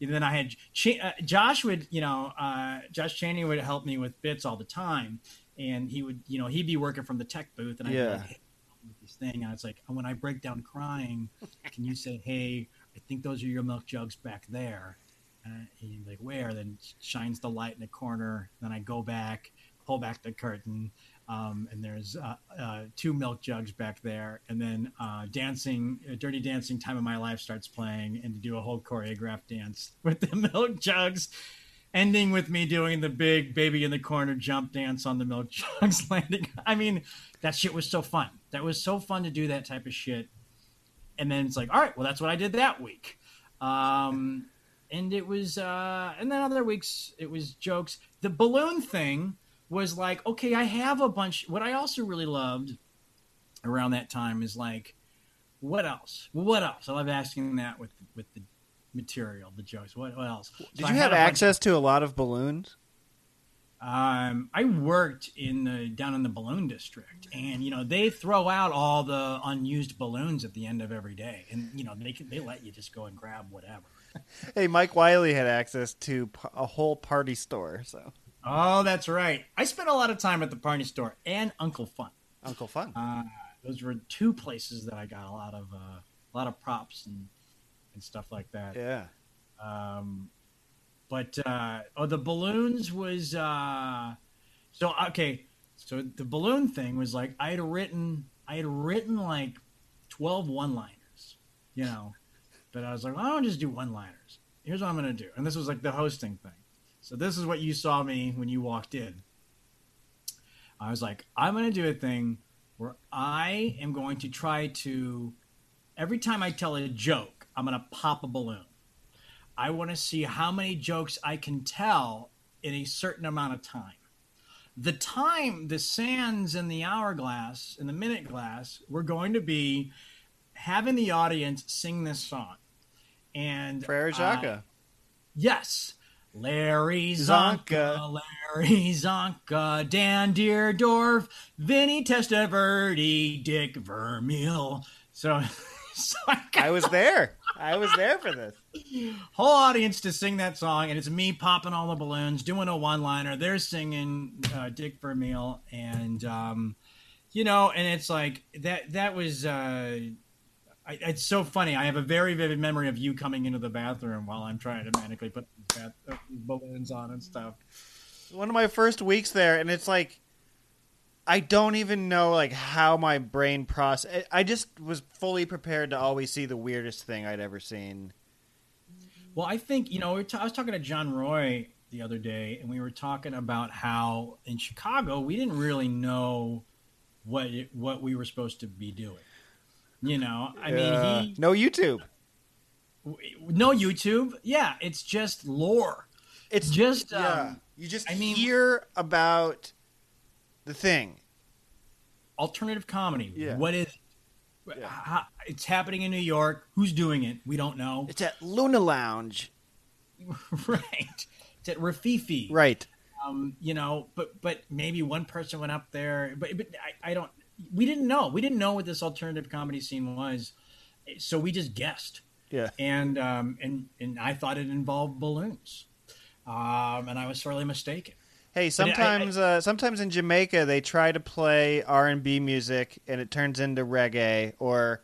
And then I had Ch- uh, Josh would, you know, uh, Josh Cheney would help me with bits all the time, and he would, you know, he'd be working from the tech booth, and I'd Yeah. be like, hey, with this thing, and it's like when I break down crying, can you say, hey, I think those are your milk jugs back there? Uh, and he'd like, where? Then shines the light in the corner. Then I go back, pull back the curtain, um, and there's uh, uh, two milk jugs back there. And then uh, dancing, uh, Dirty Dancing Time of My Life starts playing, and to do a whole choreographed dance with the milk jugs. Ending with me doing the big baby in the corner jump dance on the milk jugs landing. I mean, that shit was so fun. That was so fun to do that type of shit. And then it's like, all right, well, that's what I did that week. Um, and it was, uh, and then other weeks it was jokes. The balloon thing was like, okay, I have a bunch. What I also really loved around that time is like, what else? What else? I love asking that with with the material, the jokes. What, what else? Did you have access to a lot of balloons? Um, I worked in the down in the balloon district, and you know they throw out all the unused balloons at the end of every day, and you know they can, they let you just go and grab whatever. Hey, Mike Wiley had access to a whole party store, so Oh, that's right. I spent a lot of time at the Party Store and Uncle Fun. Uncle Fun. Uh, those were two places that I got a lot of uh, a lot of props and and stuff like that. Yeah. Um, but uh, oh, the balloons was uh, so okay. So the balloon thing was like I had written I had written like 12 one liners, you know, but I was like, well, I don't just do one liners. Here's what I'm gonna do, and this was like the hosting thing. So this is what you saw me when you walked in. I was like, I'm gonna do a thing where I am going to try to every time I tell a joke, I'm gonna pop a balloon. I want to see how many jokes I can tell in a certain amount of time. The time, the sands in the hourglass, in the minute glass, we're going to be having the audience sing this song. And Frere Jacques. uh, yes. Larry Csonka, Larry Csonka, Dan Dierdorf, Vinny Testaverde, Dick Vermeil. So, so I, I was there. I was there for this. whole audience to sing that song, and it's me popping all the balloons, doing a one-liner. They're singing uh, Dick Meal," and um, you know, and it's like that. That was. Uh, I, it's so funny. I have a very vivid memory of you coming into the bathroom while I'm trying to manically put bath, uh, balloons on and stuff. One of my first weeks there, and it's like I don't even know like how my brain process. I just was fully prepared to always see the weirdest thing I'd ever seen. Well, I think you know we ta- I was talking to John Roy the other day, and we were talking about how in Chicago we didn't really know what it, what we were supposed to be doing. You know, I Uh, mean, he no YouTube. no YouTube. Yeah, it's just lore. It's just yeah. um, You just I mean- hear about the thing. alternative comedy. Yeah. What is? How, it's happening in New York. Who's doing it? We don't know. It's at Luna Lounge. right. It's at Rififi. Right. um, you know, but but maybe one person went up there, but, but I, I don't. We didn't know. We didn't know what this alternative comedy scene was, so we just guessed. Yeah. And um, and and I thought it involved balloons, um, and I was sorely mistaken. Hey, But I- I- sometimes uh, sometimes in Jamaica they try to play R and B music and it turns into reggae or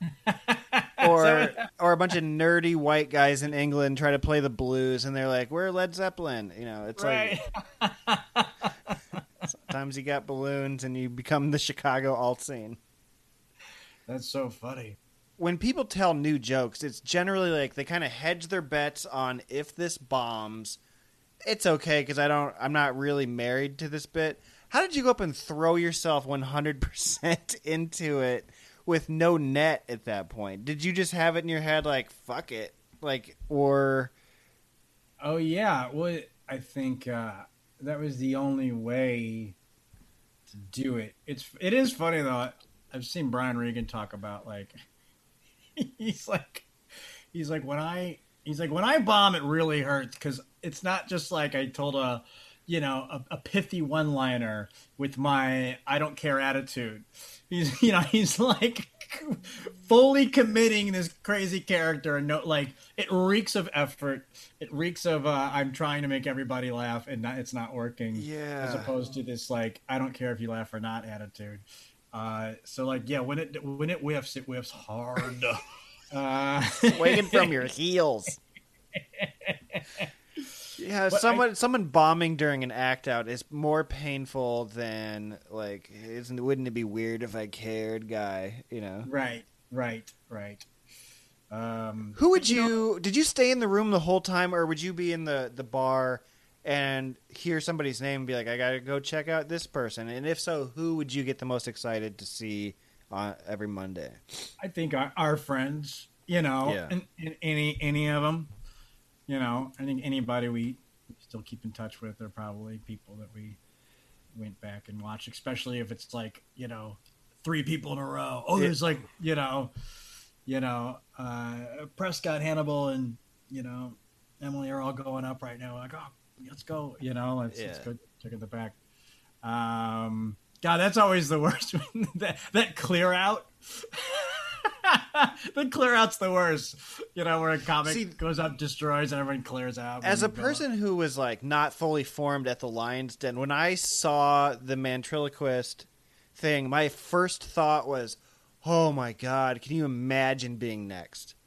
or or a bunch of nerdy white guys in England try to play the blues and they're like, "We're Led Zeppelin." You know, it's Right. like sometimes you got balloons and you become the Chicago alt scene. That's so funny. When people tell new jokes, it's generally like they kind of hedge their bets on if this bombs, it's okay because I don't. I'm not really married to this bit. How did you go up and throw yourself 100 percent into it with no net at that point? Did you just have it in your head like fuck it, like or Oh yeah, well, I think uh, that was the only way to do it. It's it is funny though. I've seen Brian Regan talk about like he's like he's like when I he's like when I bomb it really hurts because it's not just like I told a you know a, a pithy one liner with my I don't care attitude. He's you know he's like fully committing this crazy character and no like it reeks of effort. It reeks of uh, I'm trying to make everybody laugh and not, it's not working. Yeah. As opposed to this like I don't care if you laugh or not attitude. Uh, so like yeah, when it when it whiffs, it whiffs hard. Uh, swinging from your heels? Yeah, But I- someone someone bombing during an act out is more painful than like isn't wouldn't it be weird if I cared guy, you know. Right, right, right. Um, Who would you did you stay in the room the whole time or would you be in the the bar and hear somebody's name and be like I got to go check out this person and if so who would you get the most excited to see on every Monday? I think our, our friends, you know, Yeah. and, and any any of them, you know, I think anybody we still keep in touch with are probably people that we went back and watched, especially if it's like you know three people in a row. Oh, Yeah. there's like you know, you know, uh, Prescott, Hannibal, and you know Emily are all going up right now. Like, oh, let's go, you know, let's, let's go check at the back. Um, God, that's always the worst. that that clear out. the clear out's the worst. You know, where a comic See- goes up, destroys, and everyone clears out. As a go- person who was like not fully formed at the Lions Den, when I saw the ventriloquist thing, my first thought was, "Oh my god, can you imagine being next?"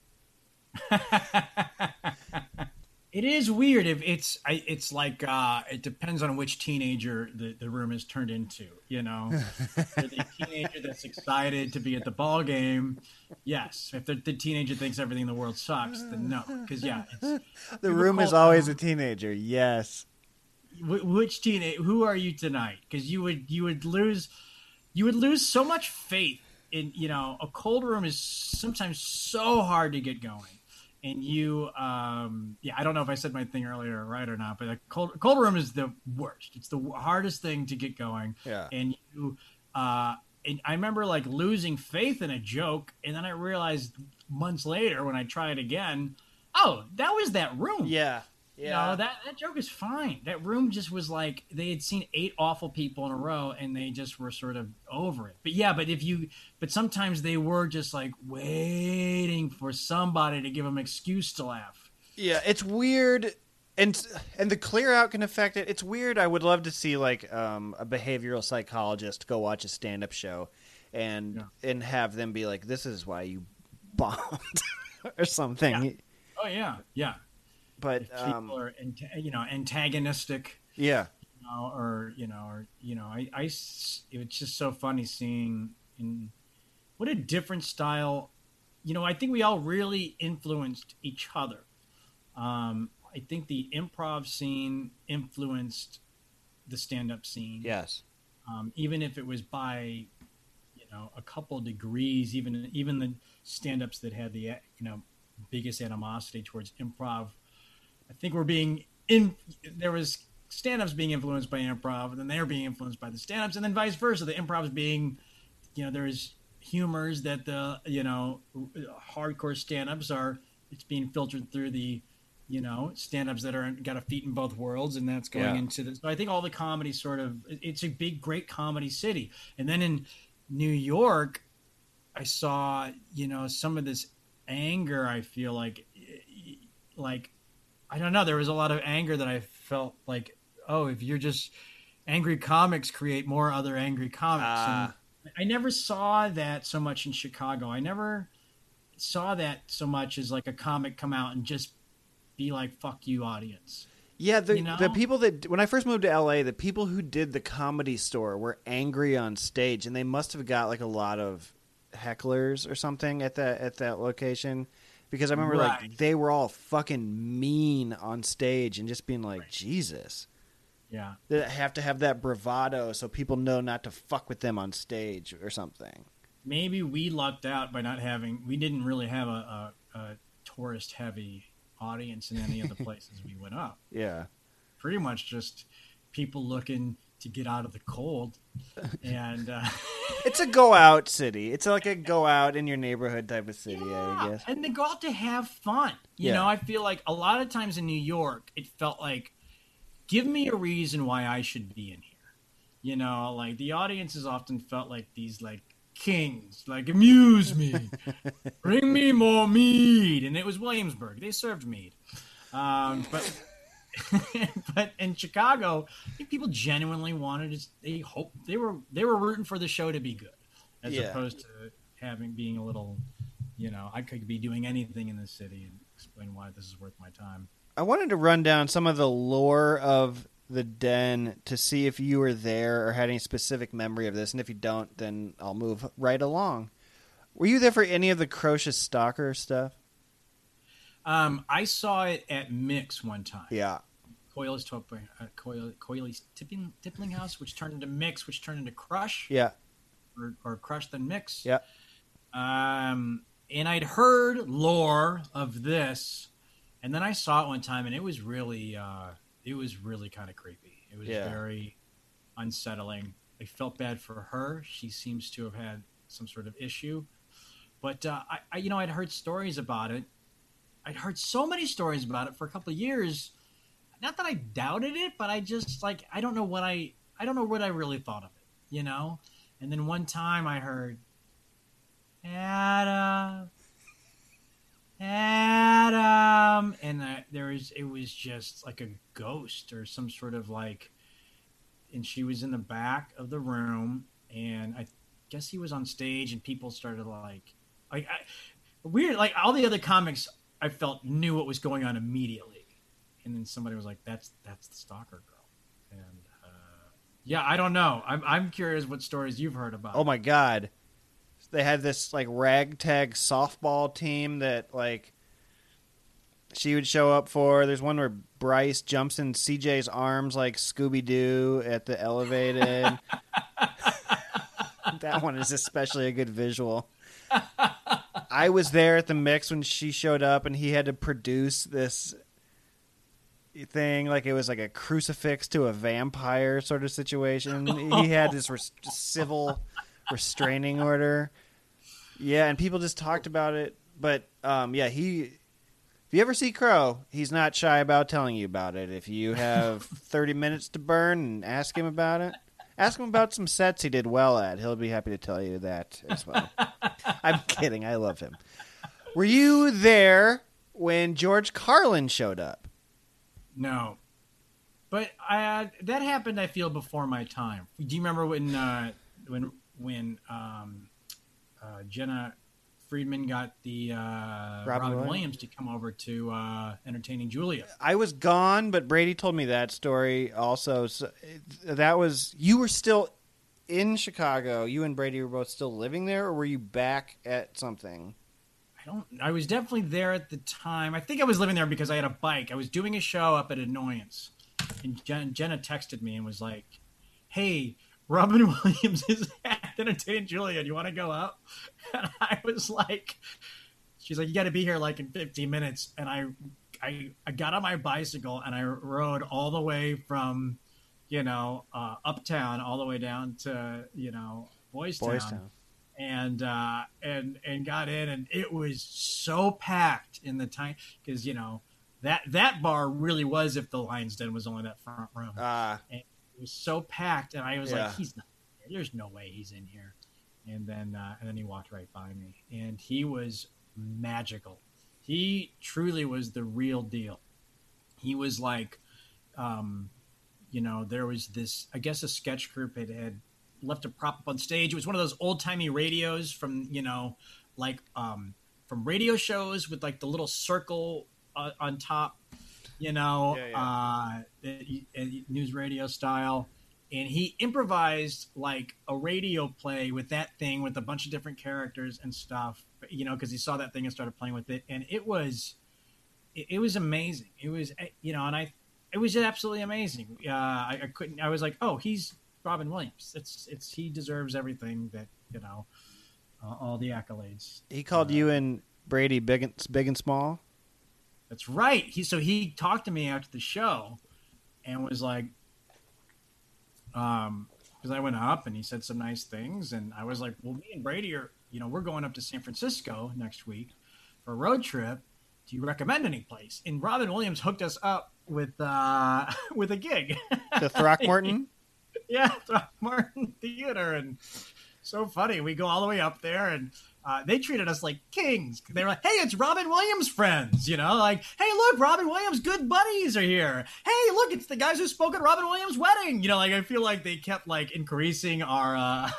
It is weird if it's it's like uh, it depends on which teenager the, the room is turned into. You know, the teenager that's excited to be at the ball game, yes. If the, the teenager thinks everything in the world sucks, then no. Because yeah, it's, The room is always a teenager. Yes. Wh- which teenage? Who are you tonight? Because you would you would lose you would lose so much faith in you know a cold room is sometimes so hard to get going. And you, um, yeah, I don't know if I said my thing earlier right or not, but a cold cold room is the worst. It's the hardest thing to get going. Yeah. And you, uh, and I remember like losing faith in a joke, and then I realized months later when I tried again, oh, that was that room. Yeah. You know, that, that joke is fine. That room just was like they had seen eight awful people in a row and they just were sort of over it. But yeah, but if you but sometimes they were just like waiting for somebody to give them excuse to laugh. Yeah, it's weird, and and the clear out can affect it. It's weird. I would love to see like um, a behavioral psychologist go watch a stand up show, and and have them be like, "This is why you bombed," or something. Oh yeah, yeah. But If people um, are you know antagonistic. yeah, you know, or you know, or you know, I, I it's just so funny seeing in what a different style. You know, I think we all really influenced each other. Um, I think the improv scene influenced the stand-up scene. yes, Um, even if it was by, you know, a couple degrees. Even even the stand-ups that had the you know biggest animosity towards improv I think we're being in. There was stand-ups being influenced by improv, and then they're being influenced by the stand-ups, and then vice versa. The improvs being, you know, there's humors that the you know hardcore stand-ups are. It's being filtered through the, you know, stand-ups that are got a feet in both worlds, and that's going Yeah. into this. So I think all the comedy sort of. It's a big, great comedy city, and then in New York, I saw you know some of this anger. I feel like, like I don't know. There was a lot of anger that I felt like, oh, if you're just angry comics, create more other angry comics. And ah. I never saw that so much in Chicago. I never saw that so much as like a comic come out and just be like, "Fuck you, audience." yeah. The You know? the people that when I first moved to L.A., the people who did the comedy store were angry on stage, and they must have got like a lot of hecklers or something at that at that location. Because I remember like they were all fucking mean on stage and just being like, Jesus. Yeah. They have to have that bravado so people know not to fuck with them on stage or something. Maybe we lucked out by not having. We didn't really have a, a, a tourist heavy audience in any of the places we went up. Yeah. pretty much just people looking to get out of the cold and uh, It's a go out city. It's like a go out in your neighborhood type of city, I guess. and they go out to have fun you Yeah. know i feel like a lot of times in new york it felt like give me a reason why i should be in here you know like the audiences often felt like these like kings like amuse me bring me more mead and it was williamsburg they served mead um, but but in Chicago, I think people genuinely wanted to. They hope they were they were rooting for the show to be good, as Yeah. opposed to having being a little, you know, I could be doing anything in this city and explain why this is worth my time. I wanted to run down some of the lore of the den to see if you were there or had any specific memory of this, and if you don't, then I'll move right along. Were you there for any of the Crocious Stalker stuff? Um, I saw it at Mix one time. Yeah. Tippling, uh, Coyley's Tipping, Tippling House, which turned into Mix, which turned into Crush. Yeah. Or, or Crush then Mix. Yeah. Um, and I'd heard lore of this, and then I saw it one time, and it was really, uh, it was really kind of creepy. It was Yeah. very unsettling. I felt bad for her. She seems to have had some sort of issue, but uh, I, I, you know, I'd heard stories about it. I'd heard so many stories about it for a couple of years. Not that I doubted it, but I just like I don't know what I I don't know what I really thought of it, you know. And then one time I heard, Adam, Adam, and there was it was just like a ghost or some sort of like, and she was in the back of the room, and I guess he was on stage, and people started like, like I, weird, like all the other comics, I felt knew what was going on immediately, and then somebody was like, "That's that's the stalker girl," and uh, yeah, I don't know. I'm I'm curious what stories you've heard about. Oh my god. They had this like ragtag softball team that like she would show up for. There's one where Bryce jumps in CJ's arms like Scooby Doo at the elevated. that one is especially a good visual. I was there at the mix when she showed up and he had to produce this thing like it was like a crucifix to a vampire sort of situation. he had this res- civil restraining order. Yeah, and people just talked about it. But um, yeah, he. If you ever see Crow, he's not shy about telling you about it. If you have 30 minutes to burn and ask him about it, ask him about some sets he did well at. He'll be happy to tell you that as well. I'm kidding. I love him. Were you there when George Carlin showed up? No, but I, that happened. I feel before my time. Do you remember when uh, when when um, uh, Jenna Friedman got the uh, Robin Robin, Williams? Williams. to come over to uh, entertaining Julia? I was gone, but Brady told me that story also. So that was you were still in Chicago. You and Brady were both still living there, or were you back at something? I don't. I was definitely there at the time. I think I was living there because I had a bike. I was doing a show up at Annoyance, and Jen, Jenna texted me and was like, "Hey, Robin Williams is at Entertain Julia. Do you want to go up?" And I was like, "She's like, you got to be here like in 15 minutes." And I, I, I got on my bicycle and I rode all the way from, you know, uh, uptown all the way down to you know Boys Town Boys Town. and uh, and and got in, and it was so packed in the time because you know that that bar really was if the Lions Den was only that front room. Ah, and it was so packed, and I was Yeah. like, he's not. Here. There's no way he's in here. And then uh, and then he walked right by me, and he was magical. He truly was the real deal. He was like, um, you know, there was this, I guess, a sketch group had had left a prop up on stage. It was one of those old timey radios from, you know, like um, from radio shows with like the little circle uh, on top, you know, Uh, the- uh, news radio style. And he improvised like a radio play with that thing with a bunch of different characters and stuff, you know, because he saw that thing and started playing with it. And it was, it, it was amazing. It was, uh, you know, and I, it was absolutely amazing. Uh, I, I couldn't, I was like, oh, he's Robin Williams. It's, it's, he deserves everything that, you know, uh, all the accolades. he called you and Brady big and, big and small. That's right. He so he talked to me after the show, and was like, um, because I went up and he said some nice things, and I was like, well, me and Brady are, you know, we're going up to San Francisco next week for a road trip. Do you recommend any place? And Robin Williams hooked us up with uh with a gig. The Throckmorton. yeah, Throckmorton Theater, and so funny. We go all the way up there, and uh, they treated us like kings. They were like, "Hey, it's Robin Williams' friends," you know, like, "Hey, look, Robin Williams' good buddies are here." Hey, look, it's the guys who spoke at Robin Williams' wedding. You know, like I feel like they kept like increasing our uh,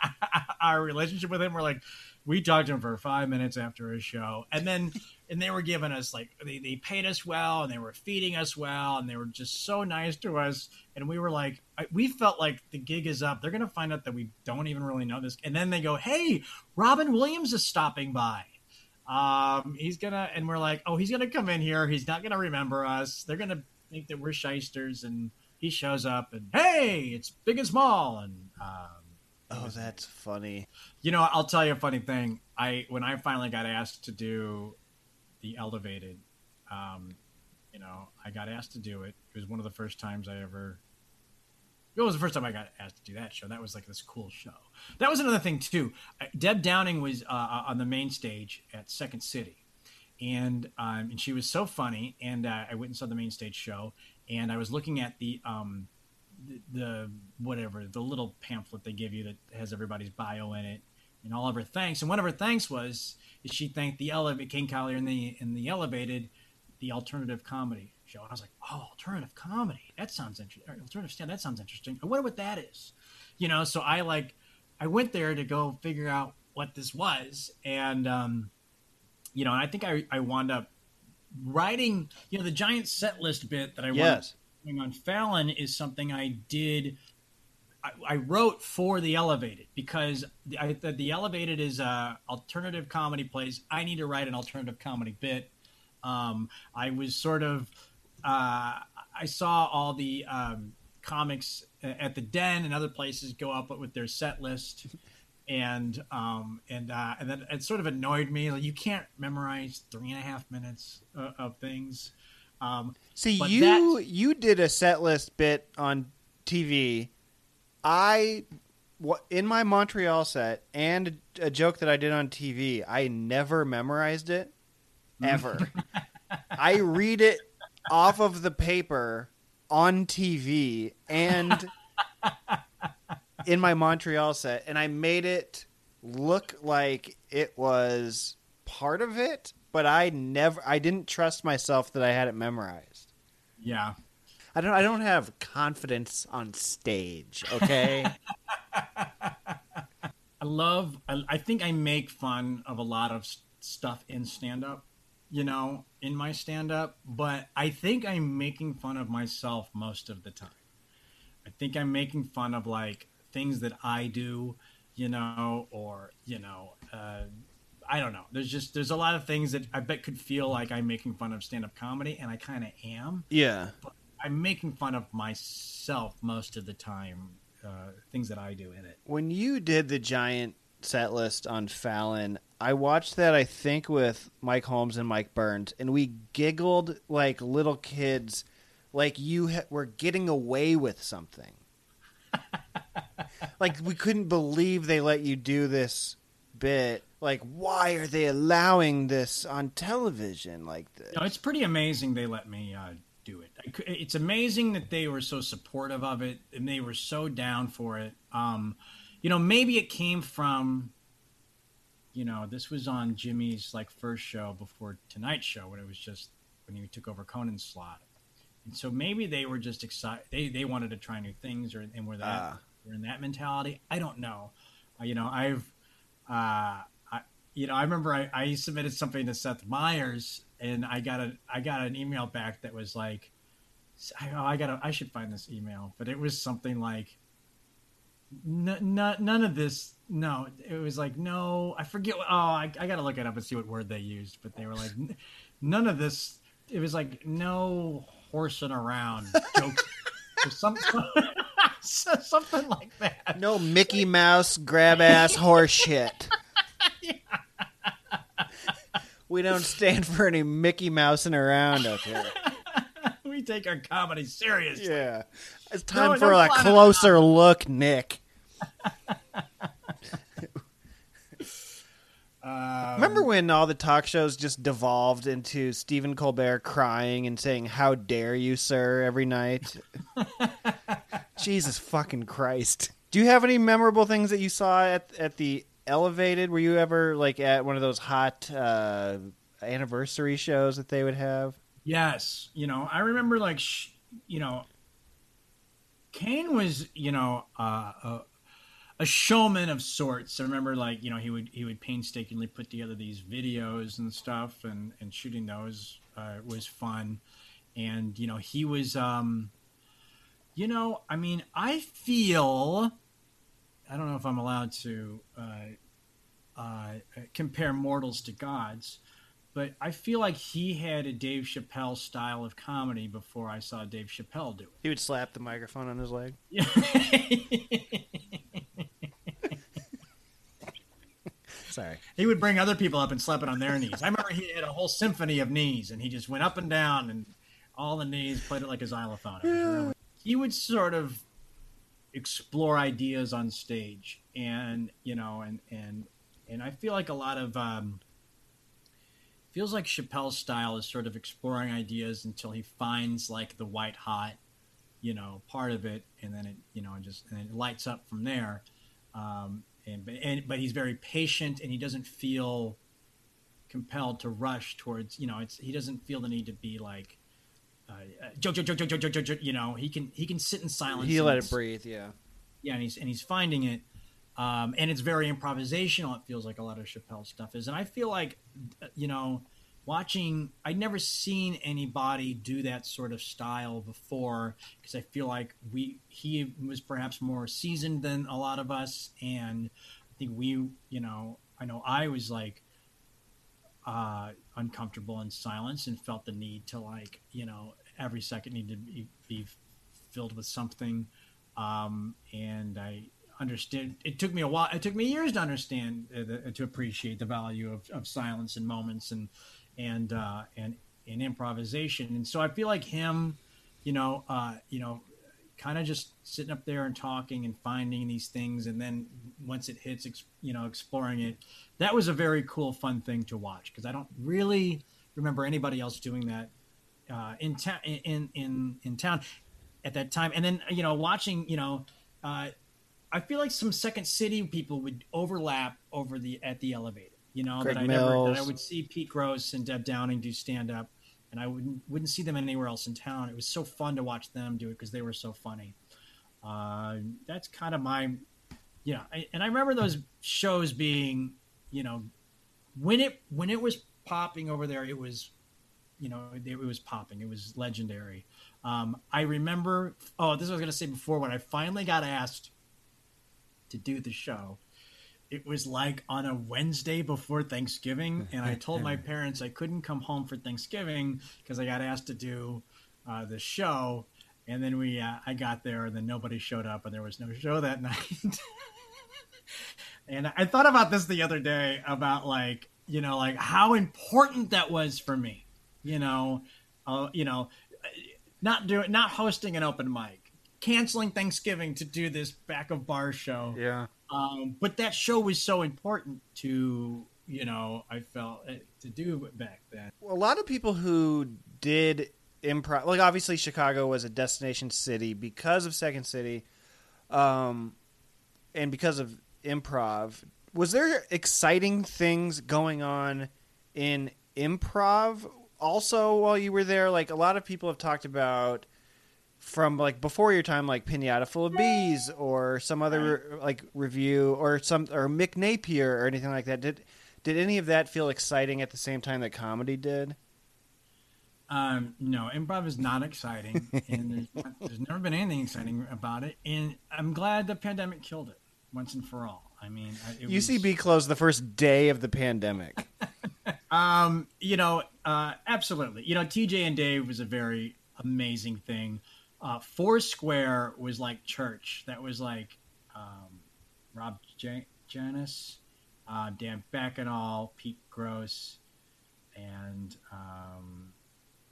our relationship with him. We're like, we talked to him for five minutes after his show, and then and they were giving us like they, they paid us well, and they were feeding us well, and they were just so nice to us, and we were like, I, we felt like the gig is up. They're gonna find out that we don't even really know this, and then they go, hey, Robin Williams is stopping by. Um, he's gonna, and we're like, oh, he's gonna come in here. He's not gonna remember us. They're gonna think that we're shysters, and he shows up, and hey, it's big and small, and um, Oh, that's funny. you know, I'll tell you a funny thing. I when I finally got asked to do elevated, um, you know, I got asked to do it. It was one of the first times I ever. It was the first time I got asked to do that show. That was like this cool show. That was another thing too. Uh, Deb Downing was uh, on the main stage at Second City, and um, and she was so funny. And uh, I went and saw the main stage show, and I was looking at the um, the, the whatever the little pamphlet they give you that has everybody's bio in it and all of her thanks. And one of her thanks was is she thanked the elevated Cayne Collier in the in the elevated the alternative comedy show. And I was like, oh, alternative comedy. That sounds interesting. Alternative stand. That sounds interesting. I wonder what that is. You know, so I like I went there to go figure out what this was, and um, you know, and I think I I wound up writing. You know, the giant set list bit that I Yes. doing on Fallon is something I did. I, I wrote for the Elevated because the, I, the, the Elevated is uh, alternative comedy plays. I need to write an alternative comedy bit. Um, I was sort of uh, I saw all the um, comics at the Den and other places go up with their set list, and um, and uh, and then it sort of annoyed me. Like you can't memorize three and a half minutes uh, of things. Um, See, you that- you did a set list bit on TV. I in my Montreal set and a joke that I did on TV. I never memorized it mm. ever. I read it off of the paper on TV and in my Montreal set, and I made it look like it was part of it, but I never, I didn't trust myself that I had it memorized. Yeah. I don't, I don't have confidence on stage. Okay, I love. I, I think I make fun of a lot of s- stuff in stand up, you know, in my stand up, but I think I'm making fun of myself most of the time. I think I'm making fun of like things that I do, you know, or you know, uh, I don't know. There's just there's a lot of things that I bet could feel like I'm making fun of stand up comedy, and I kind of am. yeah. But I'm making fun of myself most of the time. Uh, things that I do in it. When you did the giant set list on Fallon, I watched that. I think with Mike Holmes and Mike Burns, and we giggled like little kids, like you ha- were getting away with something. like we couldn't believe they let you do this bit. Like, why are they allowing this on television like this? No, it's pretty amazing they let me uh, do it. I It's amazing that they were so supportive of it and they were so down for it. Um, you know, maybe it came from, you know, this was on Jimmy's like first show before tonight's show when it was just when he took over Conan's slot, and so maybe they were just excited. They they wanted to try new things or and were that Ah. were in that mentality. I don't know. Uh, you know, I've. Uh, you know, I remember I, I submitted something to Seth Meyers, and I got a I got an email back that was like, I, oh, I got I should find this email, but it was something like, n- n- none of this. No, it was like no. I forget. Oh, I, I got to look it up and see what word they used, but they were like, none of this. It was like no horsing around jokes or something. something like that. No Mickey Mouse grab ass horse shit. We don't stand for any Mickey Mousing around up here. we take our comedy seriously. Yeah. It's time No, for a closer look, Nick. Um, Remember when all the talk shows just devolved into Stephen Colbert crying and saying, How dare you, sir, every night? Jesus fucking Christ. Do you have any memorable things that you saw at, at the Elevated? Were you ever like at one of those hot uh, anniversary shows that they would have? Yes, you know, I remember like, sh- you know, Cayne was, you know, uh, a, a showman of sorts. I remember like, you know, he would he would painstakingly put together these videos and stuff, and and shooting those uh, was fun. And you know, he was, um, you know, I mean, I feel, I don't know if I'm allowed to uh, uh, compare mortals to gods but I feel like he had a Dave Chappelle style of comedy before I saw Dave Chappelle do it. He would slap the microphone on his leg. it. Sorry. he would bring other people up and slap it on their knees. I remember he had a whole symphony of knees, and he just went up and down, and all the knees played it like a xylophone. It really- he would sort of explore ideas on stage, and you know, and and and I feel like a lot of um, feels like Chappelle's style is sort of exploring ideas until he finds like the white hot, you know, part of it, and then it, you know, just and it lights up from there. Um, and, but- and but he's very patient and he doesn't feel compelled to rush towards you know it's he doesn't feel the need to be like uh, joke, joke, joke, joke, joke, joke, joke, you know, he can he can sit in silence. He let it breathe, yeah, yeah, and he's and he's finding it, um, and it's very improvisational. It feels like a lot of Chappelle stuff is, and I feel like, uh, you know, watching, I'd never seen anybody do that sort of style before because I feel like we he was perhaps more seasoned than a lot of us, and I think we, you know, I know I was like uh, uncomfortable in silence and felt the need to like you know every second need to be, be filled with something um, and I understood. It took me a while. It took me years to understand uh, the, to appreciate the value of, of silence and moments and and uh, and and improvisation. And so I feel like him, you know, uh, you know, kind of just sitting up there and talking and finding these things, and then once it hits, ex- you know, exploring it. That was a very cool, fun thing to watch because I don't really remember anybody else doing that uh, in town in in in town at that time. And then you know, watching you know, uh, I feel like some Second City people would overlap over the at the elevator. You know Greg that I never that I would see Pete Grosz and Deb Downing do stand up, and I wouldn't wouldn't see them anywhere else in town. It was so fun to watch them do it because they were so funny. Uh, that's kind of my, yeah. I, and I remember those shows being, you know, when it when it was popping over there, it was, you know, it, it was popping. It was legendary. Um, I remember. Oh, this I was going to say before when I finally got asked to do the show. It was like on a Wednesday before Thanksgiving, and I told my parents I couldn't come home for Thanksgiving because I got asked to do uh, the show. And then we, uh, I got there, and then nobody showed up, and there was no show that night. and I thought about this the other day about like, you know, like how important that was for me. You know, uh, you know, not doing, not hosting an open mic, canceling Thanksgiving to do this back of bar show. Yeah. Um, but that show was so important to, you know, I felt uh, to do back then. a lot of people who did improv like obviously chicago was a destination city because of second city um, and because of improv was there exciting things going on in improv also while you were there like a lot of people have talked about from like before your time like pinata full of bees or some other like revue or some or mick napier or anything like that did did any of that feel exciting at the same time that comedy did Um, no, improv is not exciting, and there's, there's never been anything exciting about it. And I'm glad the pandemic killed it once and for all. I mean, it was, UCB closed the first day of the pandemic. um, you know, uh, absolutely. You know, TJ and Dave was a very amazing thing. Uh, Foursquare was like church. That was like um, Rob Jan- Janas, uh, Dan Bakkedahl, Pete Grosz, and um,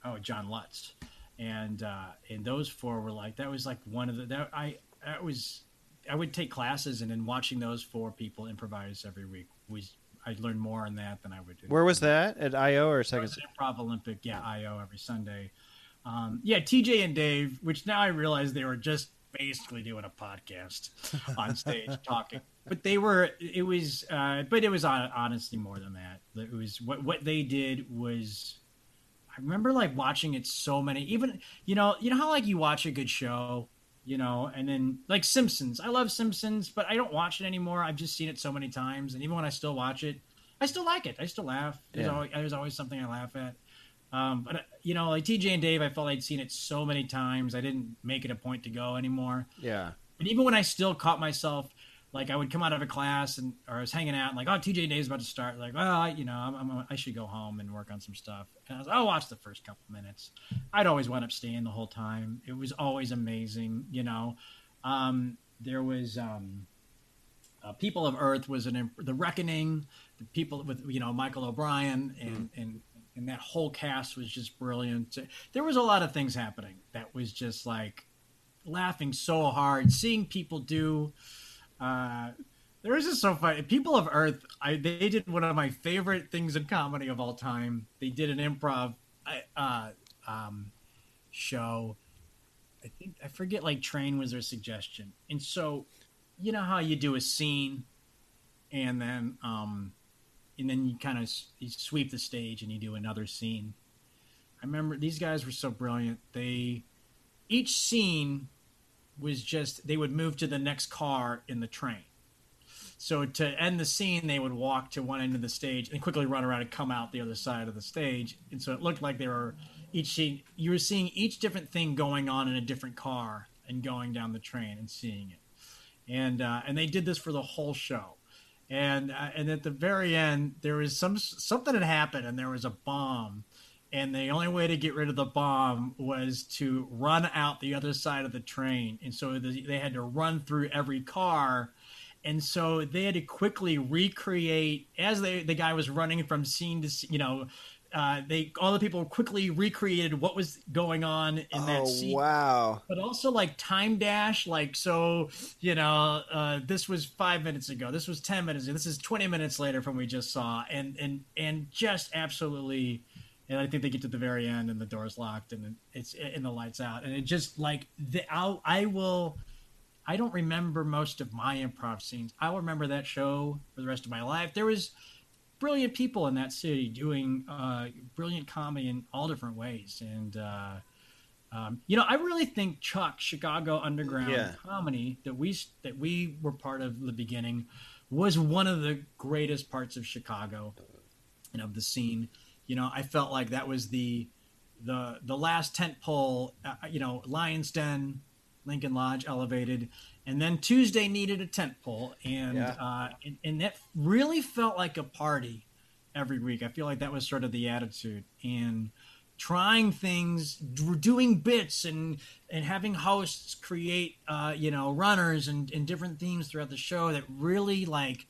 oh, John Lutz. And uh, and those four were like that was like one of the that I that was I would take classes and then watching those four people improvise every week was I learned more on that than I would do. Where was that at IO or second? Improv Olympic, yeah, IO every Sunday. Um, yeah, TJ and Dave, which now I realize they were just basically doing a podcast on stage talking, but they were. It was, uh, but it was honestly more than that. It was what what they did was. I remember like watching it so many, even you know, you know how like you watch a good show, you know, and then like Simpsons. I love Simpsons, but I don't watch it anymore. I've just seen it so many times, and even when I still watch it, I still like it. I still laugh. There's Yeah. always there's always something I laugh at. Um, but uh, you know, like TJ and Dave, I felt I'd seen it so many times. I didn't make it a point to go anymore. Yeah. And even when I still caught myself, like I would come out of a class and or I was hanging out and like, oh, TJ and Dave's about to start. Like, well, you know, I'm, I'm, I should go home and work on some stuff. And I was, I'll watch the first couple minutes. I'd always wind up staying the whole time. It was always amazing. You know, um, there was. Um, uh, People of Earth was an the Reckoning. The people with you know Michael O'Brien and and and that whole cast was just brilliant. There was a lot of things happening that was just like laughing so hard, seeing people do. Uh, there was just so funny. People of Earth, I they did one of my favorite things in comedy of all time. They did an improv uh, um, show. I think I forget like train was their suggestion, and so you know how you do a scene and then um, and then you kind of you sweep the stage and you do another scene. I remember these guys were so brilliant. They each scene was just they would move to the next car in the train. So to end the scene, they would walk to one end of the stage and quickly run around and come out the other side of the stage. And so it looked like they were each scene, you were seeing each different thing going on in a different car and going down the train and seeing it. And uh, and they did this for the whole show. And uh, and at the very end, there was some something had happened, and there was a bomb. And the only way to get rid of the bomb was to run out the other side of the train. And so the, they had to run through every car and so they had to quickly recreate as they, the guy was running from scene to you know uh, they all the people quickly recreated what was going on in that Oh, scene wow. but also like time dash like so you know uh, this was five minutes ago this was 10 minutes ago this is 20 minutes later from we just saw and and and just absolutely and i think they get to the very end and the door's locked and it's and the lights out and it just like the I'll, i will I don't remember most of my improv scenes. I will remember that show for the rest of my life. There was brilliant people in that city doing uh, brilliant comedy in all different ways, and uh, um, you know, I really think Chuck Chicago Underground Yeah. comedy that we that we were part of the beginning was one of the greatest parts of Chicago and of the scene. You know, I felt like that was the the the last tent pole. Uh, you know, Lions Den, Lincoln Lodge elevated, and then Tuesday needed a tent pole, and Yeah. uh, and, and that really felt like a party every week. I feel like that was sort of the attitude, and trying things, doing bits, and and having hosts create, uh, you know, runners and, and different themes throughout the show that really like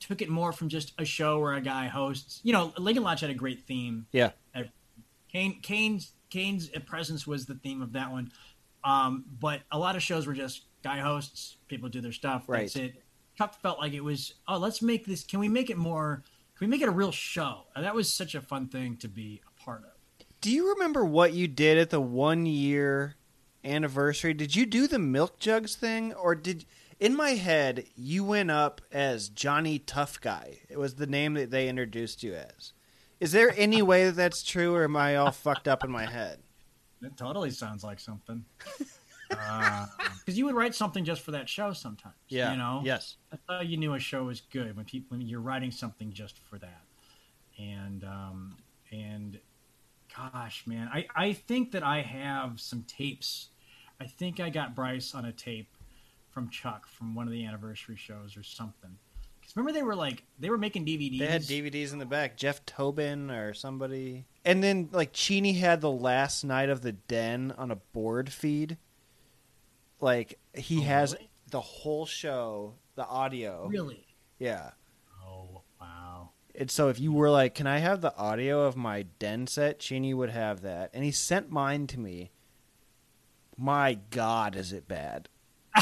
took it more from just a show where a guy hosts. You know, Lincoln Lodge had a great theme. Yeah. Cayne Cayne's Cayne's presence was the theme of that one. Um, but a lot of shows were just guy hosts, people do their stuff. That's Right. it. Chuck felt like it was, oh, let's make this. Can we make it more? Can we make it a real show? And that was such a fun thing to be a part of. Do you remember what you did at the one year anniversary? Did you do the milk jugs thing, or did in my head you went up as Johnny Tough Guy? It was the name that they introduced you as. Is there any way that that's true, or am I all fucked up in my head? It totally sounds like something. Because you would write something just for that show sometimes. Yeah. You know? Yes. That's how you knew a show was good when people when you're writing something just for that. And um and gosh, man, I, I think that I have some tapes. I think I got Bryce on a tape from Chuck from one of the anniversary shows or something. Because remember they were like they were making DVDs. They had DVDs in the back. Jeff Tobin or somebody. And then like Cheney had the last night of the den on a board feed. Like he Oh, has really? the whole show, the audio. Really? Yeah. Oh wow. And so if you were like, "Can I have the audio of my den set?" Cheney would have that, and he sent mine to me. My God, is it bad?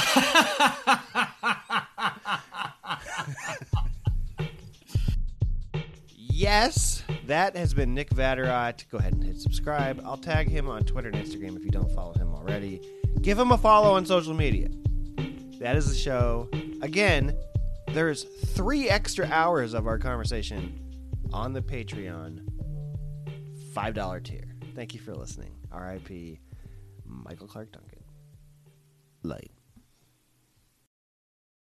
yes, that has been Nick Vatterott. Go ahead and hit subscribe. I'll tag him on Twitter and Instagram if you don't follow him already. Give him a follow on social media. That is the show. Again, there's three extra hours of our conversation on the Patreon $5 tier. Thank you for listening. RIP Michael Clarke Duncan. Light.